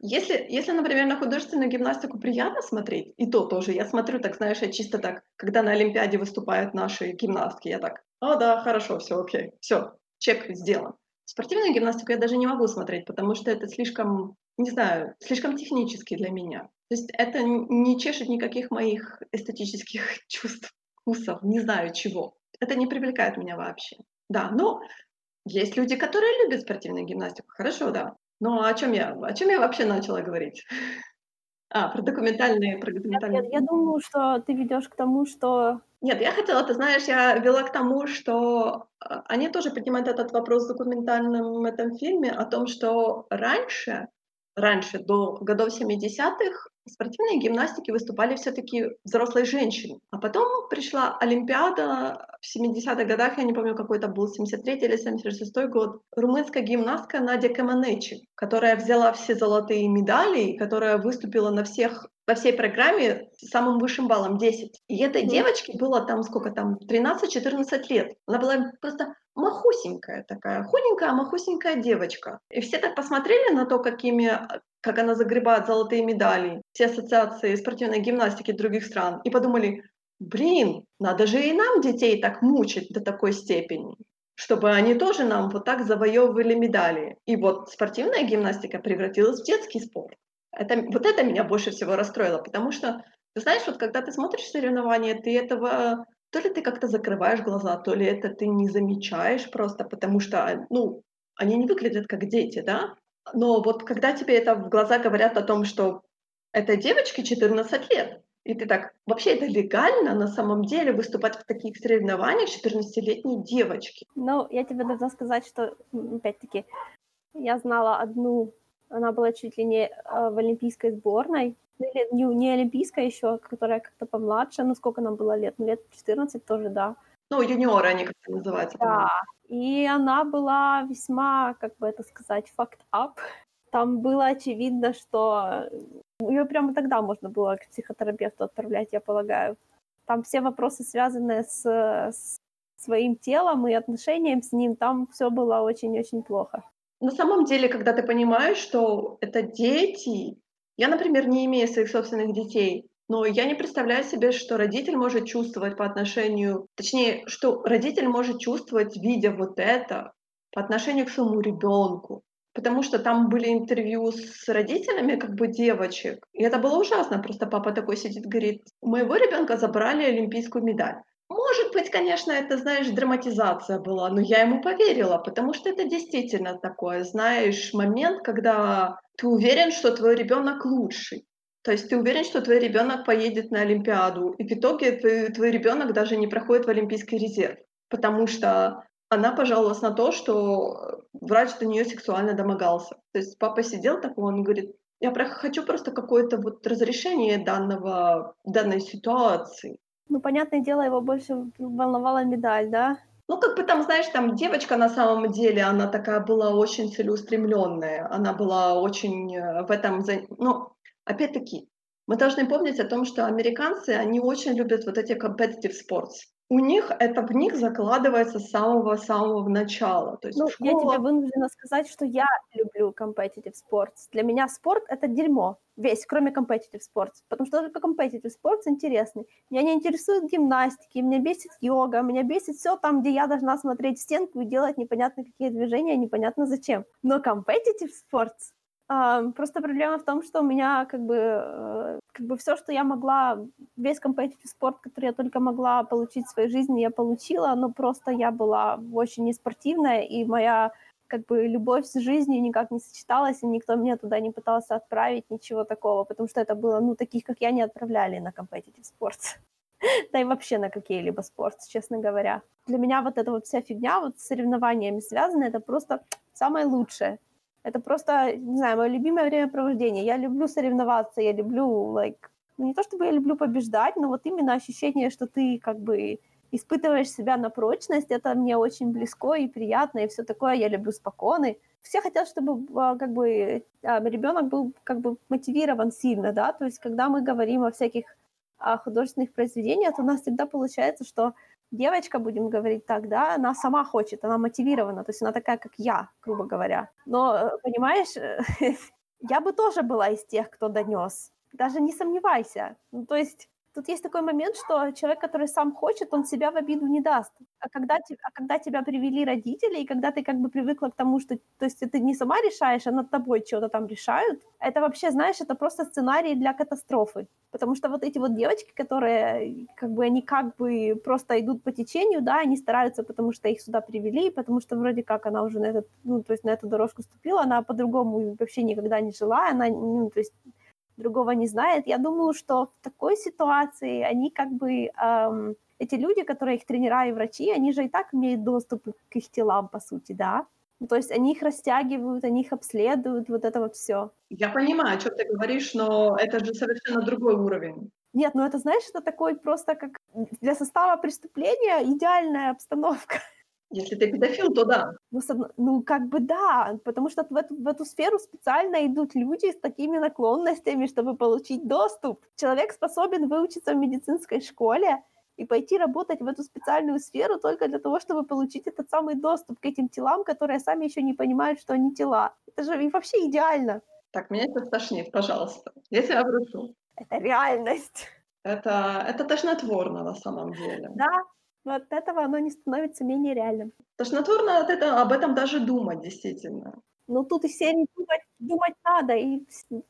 Если если, например, на художественную гимнастику приятно смотреть, и то тоже я смотрю, так знаешь, я чисто так, когда на олимпиаде выступают наши гимнастки, я так: "О да, хорошо, всё окей, всё, чек сделан". Спортивную гимнастику я даже не могу смотреть, потому что это слишком, не знаю, слишком технически для меня. То есть это не чешет никаких моих эстетических чувств, вкусов, не знаю чего. Это не привлекает меня вообще. Да, но есть люди, которые любят спортивную гимнастику. Хорошо, да. Но о чём я о чём я вообще начала говорить? А, про документальные про Нет нет, документальные я думаю, что ты ведёшь к тому, что Нет, я хотела, ты знаешь, я вела к тому, что, а, они тоже поднимают этот вопрос в документальном этом фильме о том, что раньше раньше, до годов 70 в спортивной гимнастике выступали всё-таки взрослые женщины. А потом пришла олимпиада в 70 годах, я не помню, какой это был, 73 или 76 год. Румынская гимнастка Надя Команeci, которая взяла все золотые медали и которая выступила на всех во всей программе с самым высшим баллом- 10. И этой Мгм. девочке было там, сколько там, 13-14 лет. Она была просто махусенькая такая, худенькая, махусенькая девочка. И все так посмотрели на то, какими а, как она загребает золотые медали, все ассоциации спортивной гимнастики других стран, и подумали: "Блин, надо же и нам детей так мучить до такой степени, чтобы они тоже нам вот так завоёвывали медали". И вот спортивная гимнастика превратилась в детский спорт. Это вот это меня больше всего расстроило, потому что, ты знаешь, вот когда ты смотришь соревнования, ты этого то ли ты как-то закрываешь глаза, то ли это ты не замечаешь просто, потому что, ну, они не выглядят как дети, да? Но вот когда тебе это в глаза говорят о том, что этой девочке 14 лет, И ты так, вообще это легально на самом деле выступать в таких соревнованиях 14-летней девочки? Ну, я тебе должна сказать, что, опять-таки, я знала одну, она была чуть ли не э, в олимпийской сборной, не, не олимпийская еще, которая как-то помладше, ну сколько нам было лет? Ну, лет 14 тоже, да. Ну, юниоры они как-то называются. Да, и она была весьма, как бы это сказать, fucked up. Там было очевидно, что ее прямо тогда можно было к психотерапевту отправлять, я полагаю. Там все вопросы, связанные с, с своим телом и отношением с ним, там все было очень-очень плохо. На самом деле, когда ты понимаешь, что это дети, я, например, не имею своих собственных детей, но я не представляю себе, что родитель может чувствовать по отношению, точнее, что родитель может чувствовать, видя вот это, по отношению к своему ребенку потому что там были интервью с родителями как бы девочек, и это было ужасно. Просто папа такой сидит, говорит, у моего ребенка забрали олимпийскую медаль. Может быть, конечно, это, знаешь, драматизация была, но я ему поверила, потому что это действительно такое, знаешь, момент, когда ты уверен, что твой ребенок лучший. То есть ты уверен, что твой ребенок поедет на Олимпиаду, и в итоге твой, твой ребенок даже не проходит в Олимпийский резерв, потому что она пожаловалась на то, что врач до нее сексуально домогался. То есть папа сидел такой, он говорит, я хочу просто какое-то вот разрешение данного, данной ситуации. Ну, понятное дело, его больше волновала медаль, да? Ну, как бы там, знаешь, там девочка на самом деле, она такая была очень целеустремленная, она была очень э, в этом... Ну, опять-таки, мы должны помнить о том, что американцы, они очень любят вот эти competitive sports у них это в них закладывается с самого-самого начала. То есть ну, школа... я тебе вынуждена сказать, что я люблю competitive sports. Для меня спорт — это дерьмо. Весь, кроме competitive sports. Потому что только competitive sports интересный. Меня не интересует гимнастики, меня бесит йога, меня бесит все там, где я должна смотреть в стенку и делать непонятно какие движения, непонятно зачем. Но competitive sports просто проблема в том, что у меня как бы, э, как бы все, что я могла, весь компетитив спорт, который я только могла получить в своей жизни, я получила, но просто я была очень неспортивная, и моя как бы любовь с жизнью никак не сочеталась, и никто меня туда не пытался отправить, ничего такого, потому что это было, ну, таких, как я, не отправляли на компетитив спорт. да и вообще на какие-либо спорт, честно говоря. Для меня вот эта вот вся фигня вот с соревнованиями связана, это просто самое лучшее. Это просто, не знаю, мое любимое времяпровождение. Я люблю соревноваться, я люблю, like, ну не то чтобы я люблю побеждать, но вот именно ощущение, что ты как бы испытываешь себя на прочность, это мне очень близко и приятно, и все такое. Я люблю спокойны. Все хотят, чтобы а, как бы а, ребенок был как бы мотивирован сильно, да, то есть когда мы говорим о всяких а, художественных произведениях, то у нас всегда получается, что девочка, будем говорить так, да, она сама хочет, она мотивирована, то есть она такая, как я, грубо говоря. Но, э, понимаешь, я бы тоже была из тех, кто донес. Даже не сомневайся. Ну, то есть Тут есть такой момент, что человек, который сам хочет, он себя в обиду не даст. А когда, а когда тебя привели родители, и когда ты как бы привыкла к тому, что то есть ты не сама решаешь, а над тобой что-то там решают, это вообще, знаешь, это просто сценарий для катастрофы. Потому что вот эти вот девочки, которые как бы они как бы просто идут по течению, да, они стараются, потому что их сюда привели, потому что вроде как она уже на этот, ну, то есть на эту дорожку ступила, она по-другому вообще никогда не жила, она, ну, то есть другого не знает. Я думаю, что в такой ситуации они как бы, эм, эти люди, которые их тренера и врачи, они же и так имеют доступ к их телам, по сути, да. Ну, то есть они их растягивают, они их обследуют, вот это вот все. Я понимаю, о чем ты говоришь, но это же совершенно другой уровень. Нет, ну это, знаешь, это такой просто как для состава преступления идеальная обстановка. Если ты педофил, то да. Ну, ну как бы да, потому что в эту, в эту сферу специально идут люди с такими наклонностями, чтобы получить доступ. Человек способен выучиться в медицинской школе и пойти работать в эту специальную сферу только для того, чтобы получить этот самый доступ к этим телам, которые сами еще не понимают, что они тела. Это же и вообще идеально. Так, меня это тошнит, пожалуйста. Я тебя прошу. Это реальность. Это, это тошнотворно на самом деле. Да, но от этого оно не становится менее реальным. Тошнотворно от этого, об этом даже думать, действительно. Ну, тут из серии думать, думать надо, и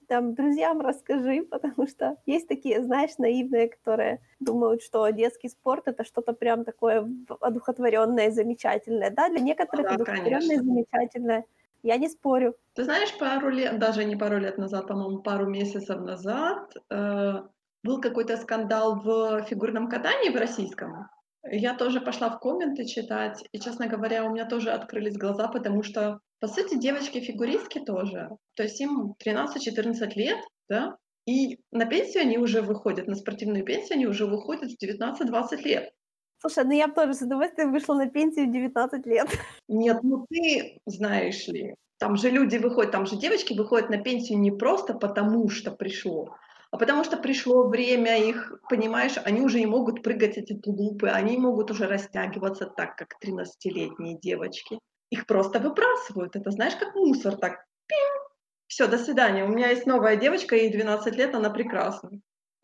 там друзьям расскажи, потому что есть такие, знаешь, наивные, которые думают, что детский спорт это что-то прям такое одухотворенное, замечательное. Да, для некоторых да, одухотворенное, замечательное. Я не спорю. Ты знаешь, пару лет, даже не пару лет назад, по-моему, пару месяцев назад, э, был какой-то скандал в фигурном катании в российском, я тоже пошла в комменты читать, и, честно говоря, у меня тоже открылись глаза, потому что, по сути, девочки-фигуристки тоже, то есть им 13-14 лет, да, и на пенсию они уже выходят, на спортивную пенсию они уже выходят в 19-20 лет. Слушай, ну я бы тоже с удовольствием вышла на пенсию в 19 лет. Нет, ну ты знаешь ли, там же люди выходят, там же девочки выходят на пенсию не просто потому, что пришло, а потому что пришло время их, понимаешь, они уже не могут прыгать эти тулупы, они могут уже растягиваться так, как 13-летние девочки. Их просто выбрасывают. Это знаешь, как мусор, так все, до свидания. У меня есть новая девочка, ей 12 лет, она прекрасна.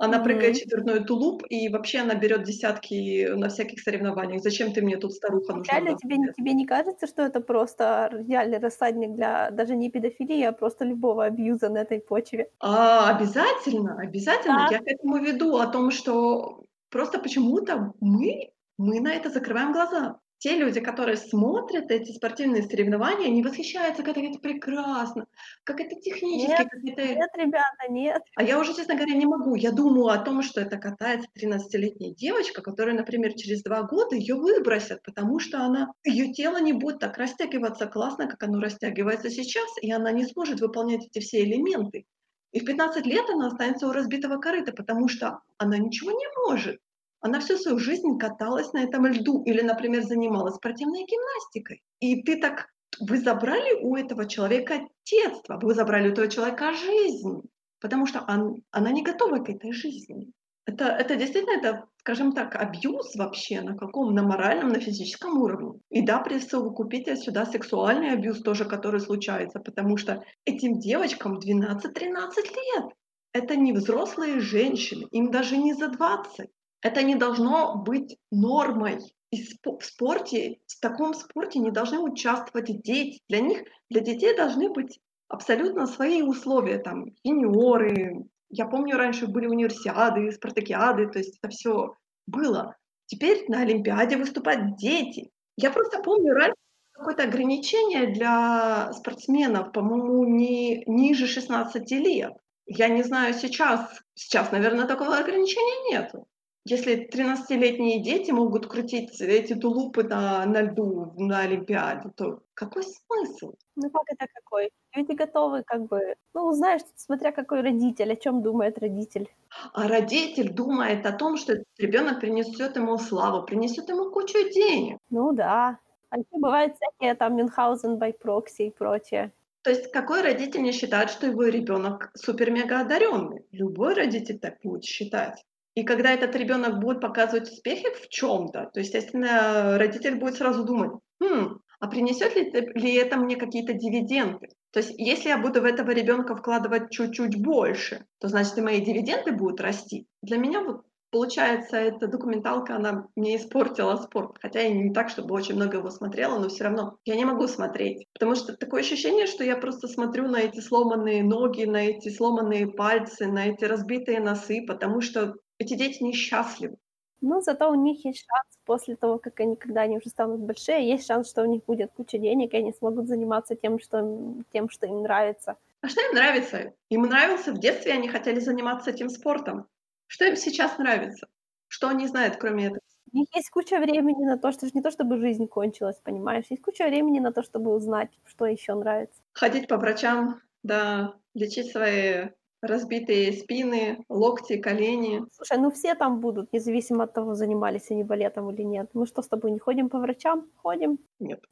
Она mm-hmm. прыгает четверной тулуп, и вообще она берет десятки на всяких соревнованиях. Зачем ты мне тут старуха нужна? Реально, тебе, тебе не кажется, что это просто реальный рассадник для даже не педофилии, а просто любого абьюза на этой почве? А, обязательно, обязательно. Да. Я к этому веду, о том, что просто почему-то мы, мы на это закрываем глаза те люди, которые смотрят эти спортивные соревнования, они восхищаются, как это прекрасно, как это технически. Нет, как это... нет, ребята, нет. А я уже, честно говоря, не могу. Я думаю о том, что это катается 13-летняя девочка, которая, например, через два года ее выбросят, потому что она, ее тело не будет так растягиваться классно, как оно растягивается сейчас, и она не сможет выполнять эти все элементы. И в 15 лет она останется у разбитого корыта, потому что она ничего не может. Она всю свою жизнь каталась на этом льду или, например, занималась спортивной гимнастикой. И ты так, вы забрали у этого человека детство, вы забрали у этого человека жизнь, потому что он, она не готова к этой жизни. Это, это действительно, это, скажем так, абьюз вообще на каком? На моральном, на физическом уровне. И да, присовокупите сюда сексуальный абьюз тоже, который случается, потому что этим девочкам 12-13 лет. Это не взрослые женщины, им даже не за 20. Это не должно быть нормой. И в спорте, в таком спорте не должны участвовать дети. Для них, для детей должны быть абсолютно свои условия, там, юниоры. Я помню, раньше были универсиады, спартакиады, то есть это все было. Теперь на Олимпиаде выступают дети. Я просто помню, раньше какое-то ограничение для спортсменов, по-моему, не ниже 16 лет. Я не знаю сейчас, сейчас, наверное, такого ограничения нету. Если 13-летние дети могут крутить эти тулупы на, на льду на Олимпиаде, то какой смысл? Ну как это какой? Люди готовы как бы, ну знаешь, смотря какой родитель, о чем думает родитель. А родитель думает о том, что ребенок принесет ему славу, принесет ему кучу денег. Ну да. А еще бывают всякие там Мюнхгаузен by прокси и прочее. То есть какой родитель не считает, что его ребенок супер-мега одаренный? Любой родитель так будет считать. И когда этот ребенок будет показывать успехи в чем-то, то, естественно, родитель будет сразу думать, хм, а принесет ли, ли это мне какие-то дивиденды? То есть, если я буду в этого ребенка вкладывать чуть-чуть больше, то значит и мои дивиденды будут расти. Для меня вот получается эта документалка, она мне испортила спорт. Хотя я не так, чтобы очень много его смотрела, но все равно я не могу смотреть. Потому что такое ощущение, что я просто смотрю на эти сломанные ноги, на эти сломанные пальцы, на эти разбитые носы, потому что эти дети несчастливы. Ну, зато у них есть шанс после того, как они, когда они уже станут большие, есть шанс, что у них будет куча денег, и они смогут заниматься тем, что, тем, что им нравится. А что им нравится? Им нравился в детстве, они хотели заниматься этим спортом. Что им сейчас нравится? Что они знают, кроме этого? У них есть куча времени на то, что не то, чтобы жизнь кончилась, понимаешь? Есть куча времени на то, чтобы узнать, что еще нравится. Ходить по врачам, да, лечить свои разбитые спины, локти, колени. Слушай, ну все там будут, независимо от того, занимались они балетом или нет. Мы что, с тобой не ходим по врачам? Ходим? Нет,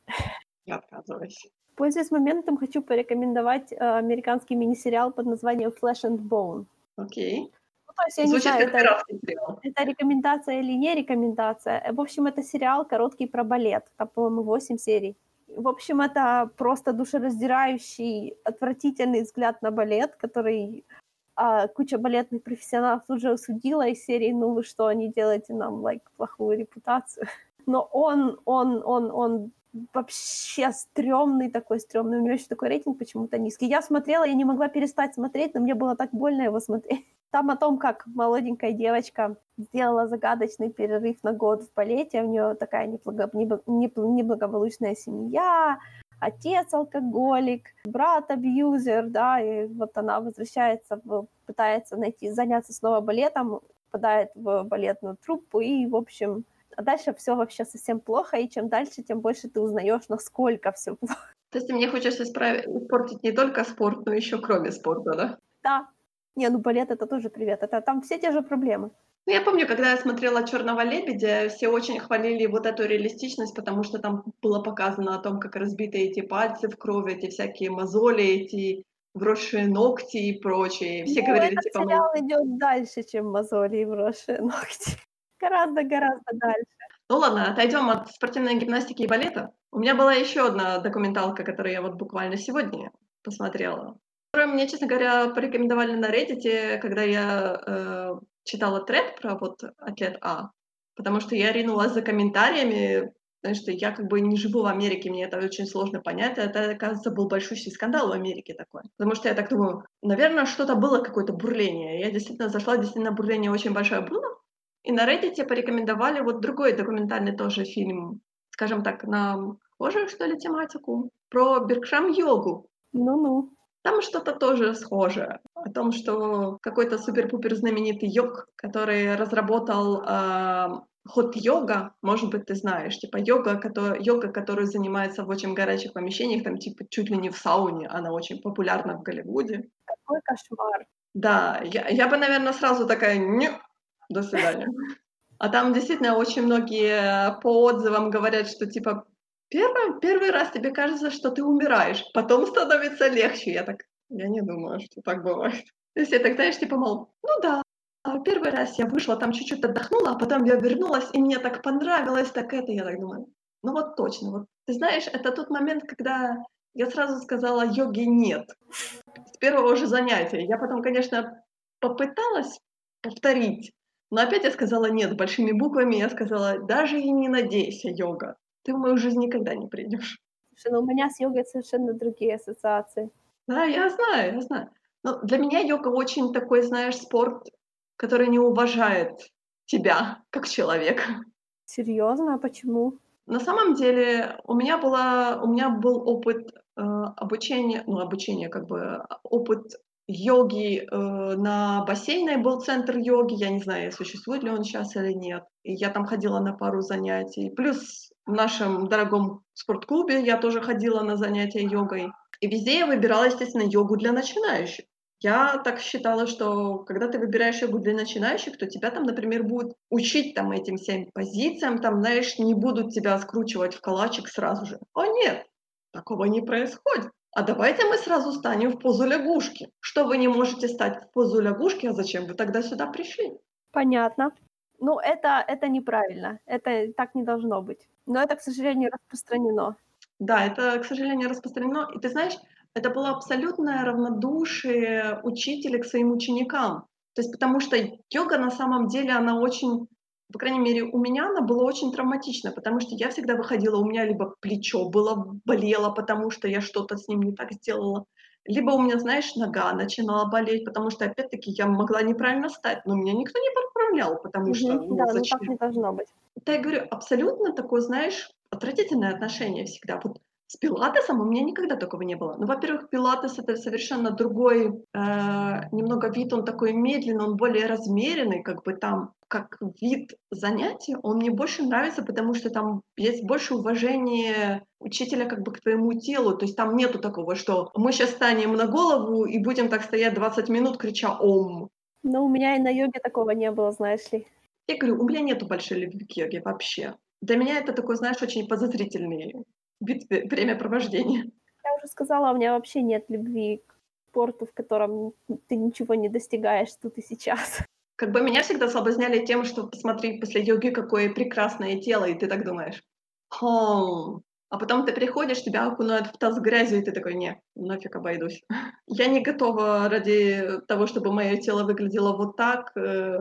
я отказываюсь. Пользуясь моментом, хочу порекомендовать э, американский мини-сериал под названием Flesh and Bone. Окей. Okay. Ну, то есть, я Звучит не знаю, это, это рекомендация или не рекомендация. В общем, это сериал короткий про балет. Там, по-моему, 8 серий. В общем, это просто душераздирающий, отвратительный взгляд на балет, который а, куча балетных профессионалов тут же осудила из серии «Ну вы что, не делаете нам like, плохую репутацию?» Но он, он, он, он вообще стрёмный такой, стрёмный. У него еще такой рейтинг почему-то низкий. Я смотрела, я не могла перестать смотреть, но мне было так больно его смотреть. Там о том, как молоденькая девочка сделала загадочный перерыв на год в балете, у нее такая неблаго... неблагополучная семья, отец алкоголик, брат абьюзер, да, и вот она возвращается, пытается найти, заняться снова балетом, попадает в балетную труппу, и, в общем, а дальше все вообще совсем плохо, и чем дальше, тем больше ты узнаешь, насколько все плохо. То есть мне хочется исправить, испортить не только спорт, но еще кроме спорта, да? Да. Не, ну балет это тоже привет, это там все те же проблемы. Ну, я помню, когда я смотрела Черного лебедя, все очень хвалили вот эту реалистичность, потому что там было показано о том, как разбиты эти пальцы в крови, эти всякие мозоли, эти вросшие ногти и прочее. Все ну, говорили, этот типа... сериал идет дальше, чем мозоли и вросшие ногти. Гораздо-гораздо дальше. Ну ладно, отойдем от спортивной гимнастики и балета. У меня была еще одна документалка, которую я вот буквально сегодня посмотрела, которую мне, честно говоря, порекомендовали на Reddit, когда я э, читала тред про вот атлет А, потому что я ринулась за комментариями, потому что я как бы не живу в Америке, мне это очень сложно понять. Это, оказывается, был большущий скандал в Америке такой. Потому что я так думаю, наверное, что-то было, какое-то бурление. Я действительно зашла, действительно бурление очень большое было. И на Reddit порекомендовали вот другой документальный тоже фильм, скажем так, на похожую, что ли, тематику, про Биркшам-йогу. Ну-ну. Там что-то тоже схожее. О том, что какой-то супер-пупер знаменитый йог, который разработал э, хот-йога, может быть, ты знаешь, типа йога, который, йога, которая занимается в очень горячих помещениях, там типа чуть ли не в сауне, она очень популярна в Голливуде. Какой кошмар. Да, я, я бы, наверное, сразу такая, до свидания. А там действительно очень многие по отзывам говорят, что типа первый, первый раз тебе кажется, что ты умираешь, потом становится легче. Я так, я не думаю, что так бывает. То есть я так, знаешь, типа, мол, ну да, первый раз я вышла, там чуть-чуть отдохнула, а потом я вернулась, и мне так понравилось, так это, я так думаю, ну вот точно, вот. Ты знаешь, это тот момент, когда я сразу сказала, йоги нет. С первого же занятия. Я потом, конечно, попыталась повторить, но опять я сказала нет, большими буквами я сказала, даже и не надейся, йога, ты в мою жизнь никогда не придешь. Слушай, ну у меня с йогой совершенно другие ассоциации. Да, я знаю, я знаю. Но для меня йога очень такой, знаешь, спорт, который не уважает тебя как человека. Серьезно? А почему? На самом деле у меня была, у меня был опыт э, обучения, ну обучения как бы опыт йоги э, на бассейне был центр йоги, я не знаю, существует ли он сейчас или нет. И я там ходила на пару занятий. Плюс в нашем дорогом спортклубе я тоже ходила на занятия йогой. И везде я выбирала, естественно, йогу для начинающих. Я так считала, что когда ты выбираешь йогу для начинающих, то тебя там, например, будут учить там этим всем позициям, там, знаешь, не будут тебя скручивать в калачик сразу же. О нет, такого не происходит. А давайте мы сразу станем в позу лягушки. Что вы не можете стать в позу лягушки, а зачем вы тогда сюда пришли? Понятно. Ну, это, это неправильно. Это так не должно быть. Но это, к сожалению, распространено. Да, это, к сожалению, распространено. И ты знаешь, это было абсолютное равнодушие учителя к своим ученикам. То есть потому что йога на самом деле, она очень по крайней мере, у меня она была очень травматична, потому что я всегда выходила, у меня либо плечо было, болело, потому что я что-то с ним не так сделала, либо у меня, знаешь, нога начинала болеть, потому что, опять-таки, я могла неправильно стать, но меня никто не подправлял, потому что, ну, да, зачем? ну так не должно быть. Это, я говорю, абсолютно такое, знаешь, отвратительное отношение всегда. Вот с пилатесом у меня никогда такого не было. Ну, во-первых, пилатес это совершенно другой, э, немного вид, он такой медленный, он более размеренный, как бы там, как вид занятия, он мне больше нравится, потому что там есть больше уважения учителя как бы к твоему телу, то есть там нету такого, что мы сейчас станем на голову и будем так стоять 20 минут, крича «Ом». Ну, у меня и на йоге такого не было, знаешь ли. Я говорю, у меня нету большой любви к йоге вообще. Для меня это такой, знаешь, очень подозрительный вид времяпровождения. Я уже сказала, у меня вообще нет любви к спорту, в котором ты ничего не достигаешь тут и сейчас. Как бы меня всегда соблазняли тем, что посмотри после йоги, какое прекрасное тело, и ты так думаешь, хм, а потом ты приходишь, тебя окунают в таз грязью, и ты такой, не, нафиг обойдусь. Я не готова ради того, чтобы мое тело выглядело вот так, э,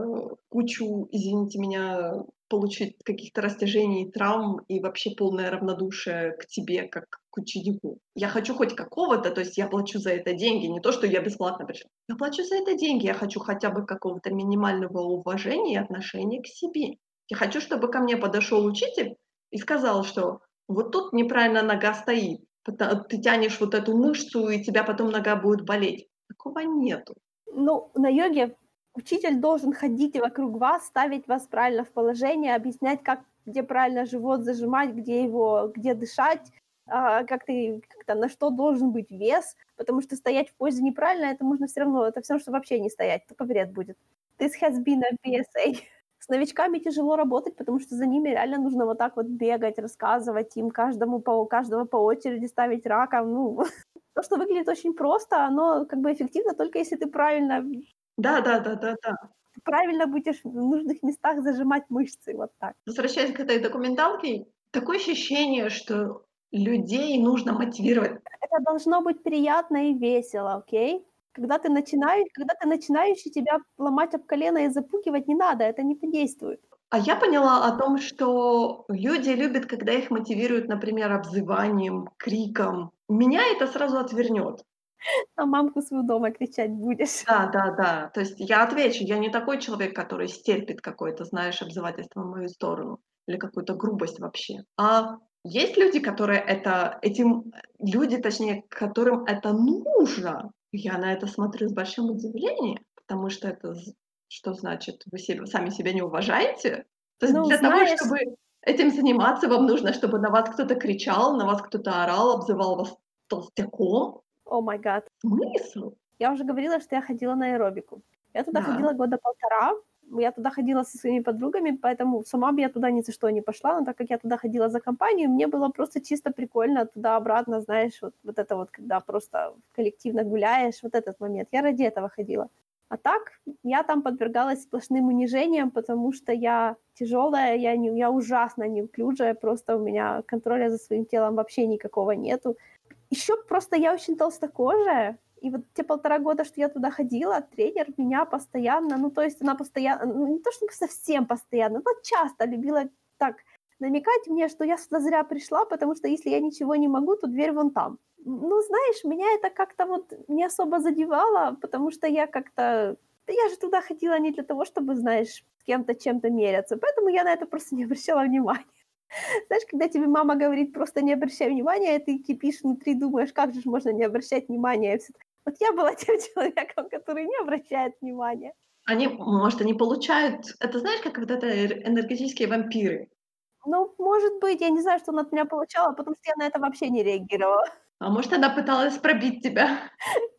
кучу, извините меня, получить каких-то растяжений, травм и вообще полное равнодушие к тебе, как к ученику. Я хочу хоть какого-то, то есть я плачу за это деньги, не то, что я бесплатно пришла. Я плачу за это деньги, я хочу хотя бы какого-то минимального уважения и отношения к себе. Я хочу, чтобы ко мне подошел учитель и сказал, что вот тут неправильно нога стоит, ты тянешь вот эту мышцу, и тебя потом нога будет болеть. Такого нету. Ну, на йоге учитель должен ходить вокруг вас, ставить вас правильно в положение, объяснять, как, где правильно живот зажимать, где его, где дышать, а, как ты, как-то, на что должен быть вес, потому что стоять в позе неправильно, это можно все равно, это все равно, что вообще не стоять, только вред будет. This has been a PSA. С новичками тяжело работать, потому что за ними реально нужно вот так вот бегать, рассказывать им, каждому по, каждого по очереди ставить раком. Ну, то, что выглядит очень просто, оно как бы эффективно только если ты правильно... Да, да, да, да, да. Правильно будешь в нужных местах зажимать мышцы, вот так. Возвращаясь к этой документалке, такое ощущение, что людей нужно мотивировать. Это должно быть приятно и весело, окей? Когда ты начинаешь, когда ты начинающий, тебя ломать об колено и запугивать не надо, это не подействует. А я поняла о том, что люди любят, когда их мотивируют, например, обзыванием, криком. Меня это сразу отвернет. А мамку свою дома кричать будешь. Да, да, да. То есть я отвечу, я не такой человек, который стерпит какое-то, знаешь, обзывательство в мою сторону или какую-то грубость вообще. А есть люди, которые это, этим, люди, точнее, которым это нужно. Я на это смотрю с большим удивлением, потому что это что значит? Вы себе, сами себя не уважаете? То есть ну, для знаешь... того, чтобы этим заниматься, вам нужно, чтобы на вас кто-то кричал, на вас кто-то орал, обзывал вас толстяком. О май гад. Смысл? Я уже говорила, что я ходила на аэробику. Я туда да. ходила года полтора. Я туда ходила со своими подругами, поэтому сама бы я туда ни за что не пошла, но так как я туда ходила за компанию, мне было просто чисто прикольно туда-обратно, знаешь, вот, вот это вот, когда просто коллективно гуляешь, вот этот момент. Я ради этого ходила. А так, я там подвергалась сплошным унижениям, потому что я тяжелая, я, не, я ужасно неуклюжая, просто у меня контроля за своим телом вообще никакого нету. Еще просто я очень толстокожая, и вот те полтора года, что я туда ходила, тренер меня постоянно, ну, то есть она постоянно, ну, не то чтобы совсем постоянно, но часто любила так намекать мне, что я сюда зря пришла, потому что если я ничего не могу, то дверь вон там. Ну, знаешь, меня это как-то вот не особо задевало, потому что я как-то... Да я же туда ходила не для того, чтобы, знаешь, с кем-то чем-то меряться, поэтому я на это просто не обращала внимания. Знаешь, когда тебе мама говорит, просто не обращай внимания, ты кипишь внутри, думаешь, как же можно не обращать внимания. Вот я была тем человеком, который не обращает внимания. Они, может, они получают... Это знаешь, как вот это энергетические вампиры. Ну, может быть, я не знаю, что она от меня получала, потому что я на это вообще не реагировала. А может, она пыталась пробить тебя?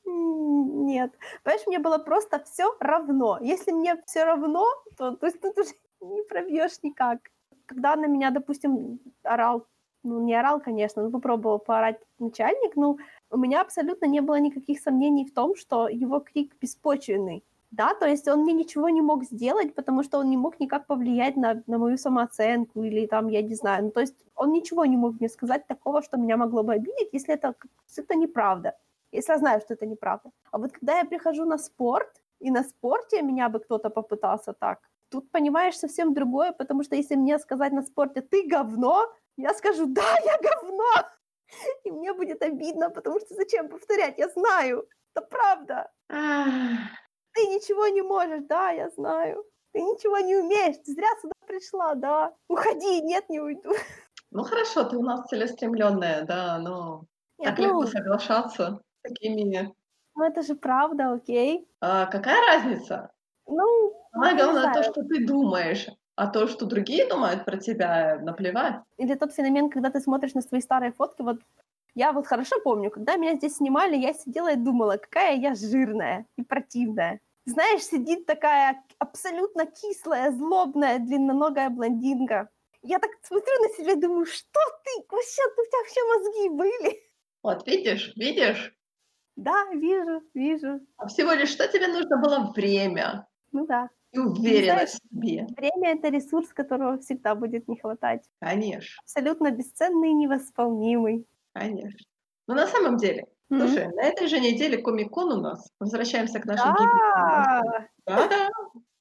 Нет. Понимаешь, мне было просто все равно. Если мне все равно, то, то есть тут уже не пробьешь никак. Когда на меня, допустим, орал, ну, не орал, конечно, но попробовал поорать начальник, ну, у меня абсолютно не было никаких сомнений в том, что его крик беспочвенный. Да, то есть он мне ничего не мог сделать, потому что он не мог никак повлиять на, на мою самооценку или там, я не знаю. Ну, то есть он ничего не мог мне сказать такого, что меня могло бы обидеть, если это, это неправда. Если я знаю, что это неправда. А вот когда я прихожу на спорт, и на спорте меня бы кто-то попытался так, тут понимаешь совсем другое, потому что если мне сказать на спорте «ты говно», я скажу «да, я говно», и мне будет обидно, потому что зачем повторять, я знаю, это правда. Ты ничего не можешь, да, я знаю. Ты ничего не умеешь, ты зря сюда пришла, да. Уходи, нет, не уйду. Ну хорошо, ты у нас целеустремленная, да, но нет, так ну... легко соглашаться с такими... Ну это же правда, окей. А какая разница? Ну, Самое главное то, что ты думаешь, а то, что другие думают про тебя, наплевать. Или тот феномен, когда ты смотришь на свои старые фотки, вот я вот хорошо помню, когда меня здесь снимали, я сидела и думала, какая я жирная и противная знаешь, сидит такая абсолютно кислая, злобная, длинноногая блондинка. Я так смотрю на себя и думаю, что ты, вообще, у тебя вообще мозги были? Вот, видишь, видишь? Да, вижу, вижу. А всего лишь что тебе нужно было время. Ну да. И уверенность в себе. Время — это ресурс, которого всегда будет не хватать. Конечно. Абсолютно бесценный и невосполнимый. Конечно. Но на самом деле, Слушай, mm-hmm. на этой же неделе Комикон у нас. Возвращаемся к нашим да. Да-да.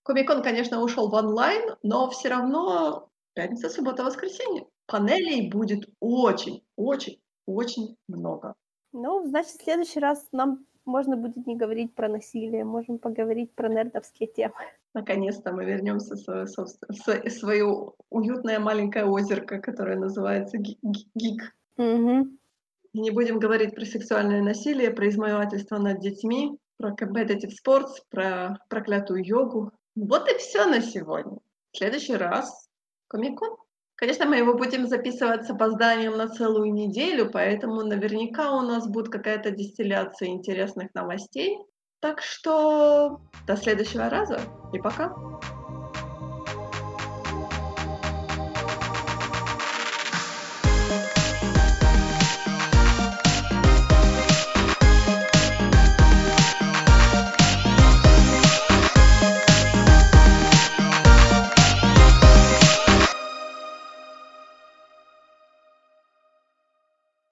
Комикон, конечно, ушел в онлайн, но все равно пятница, суббота, воскресенье. Панелей будет очень, очень, очень много. Ну, значит, в следующий раз нам можно будет не говорить про насилие, можем поговорить про нердовские темы. Наконец-то мы вернемся в свое, в свое уютное маленькое озерко, которое называется ГИК. Угу. Не будем говорить про сексуальное насилие, про измывательство над детьми, про competitive sports, про проклятую йогу. Вот и все на сегодня. В следующий раз Комикон. Конечно, мы его будем записывать с опозданием на целую неделю, поэтому наверняка у нас будет какая-то дистилляция интересных новостей. Так что до следующего раза и пока.